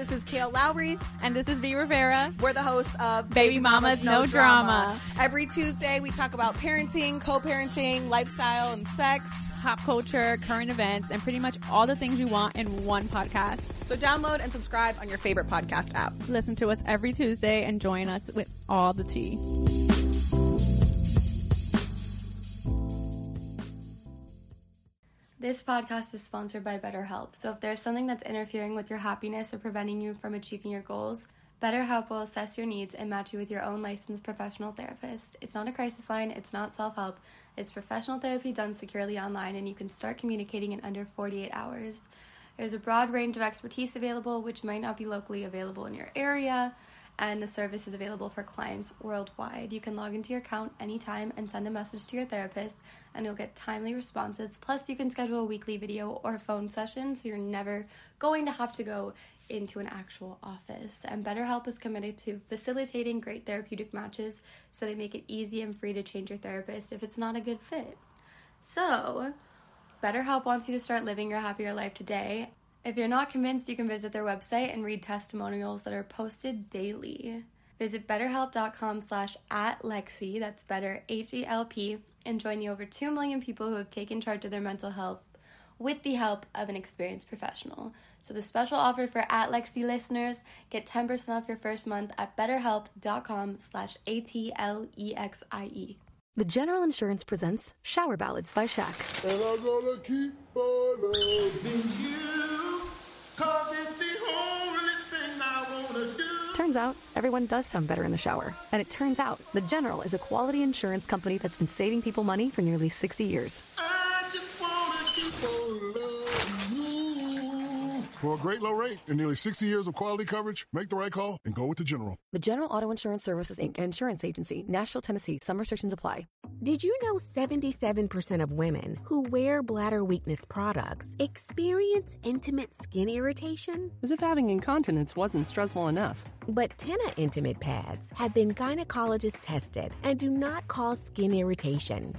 S2: This is Kail Lowry.
S3: And this is Vee Rivera.
S2: We're the hosts of
S3: Baby, Baby Mama's, Mama's, No, no drama.
S2: drama. Every Tuesday, we talk about parenting, co parenting, lifestyle, and sex,
S3: pop culture, current events, and pretty much all the things you want in one podcast.
S2: So download and subscribe on your favorite podcast app.
S3: Listen to us every Tuesday and join us with all the tea.
S1: This podcast is sponsored by BetterHelp. So if there's something that's interfering with your happiness or preventing you from achieving your goals, BetterHelp will assess your needs and match you with your own licensed professional therapist. It's not a crisis line, it's not self help, it's professional therapy done securely online, and you can start communicating in under 48 hours. There's a broad range of expertise available, which might not be locally available in your area and the service is available for clients worldwide. You can log into your account anytime and send a message to your therapist, and you'll get timely responses. Plus, you can schedule a weekly video or phone session so you're never going to have to go into an actual office. And BetterHelp is committed to facilitating great therapeutic matches so they make it easy and free to change your therapist if it's not a good fit. So, BetterHelp wants you to start living your happier life today if you're not convinced, you can visit their website and read testimonials that are posted daily. Visit betterhelp.com slash at Lexie, that's better, H-E-L-P, and join the over 2 million people who have taken charge of their mental health with the help of an experienced professional. So the special offer for at Lexie listeners, get 10% off your first month at betterhelp.com slash A-T-L-E-X-I-E.
S4: The General Insurance presents Shower Ballads by Shaq. Turns out, everyone does sound better in the shower. And it turns out, The General is a quality insurance company that's been saving people money for nearly 60 years.
S5: For a great low rate and nearly 60 years of quality coverage, make the right call and go with the General.
S4: The General Auto Insurance Services, Inc., insurance agency, Nashville, Tennessee. Some restrictions apply.
S6: Did you know 77% of women who wear bladder weakness products experience intimate skin irritation?
S7: As if having incontinence wasn't stressful enough.
S6: But Tena Intimate Pads have been gynecologist tested and do not cause skin irritation.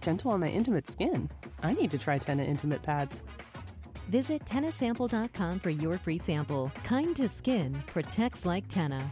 S7: Gentle on my intimate skin. I need to try Tena Intimate Pads.
S8: Visit TenaSample.com for your free sample. Kind to skin protects like Tena.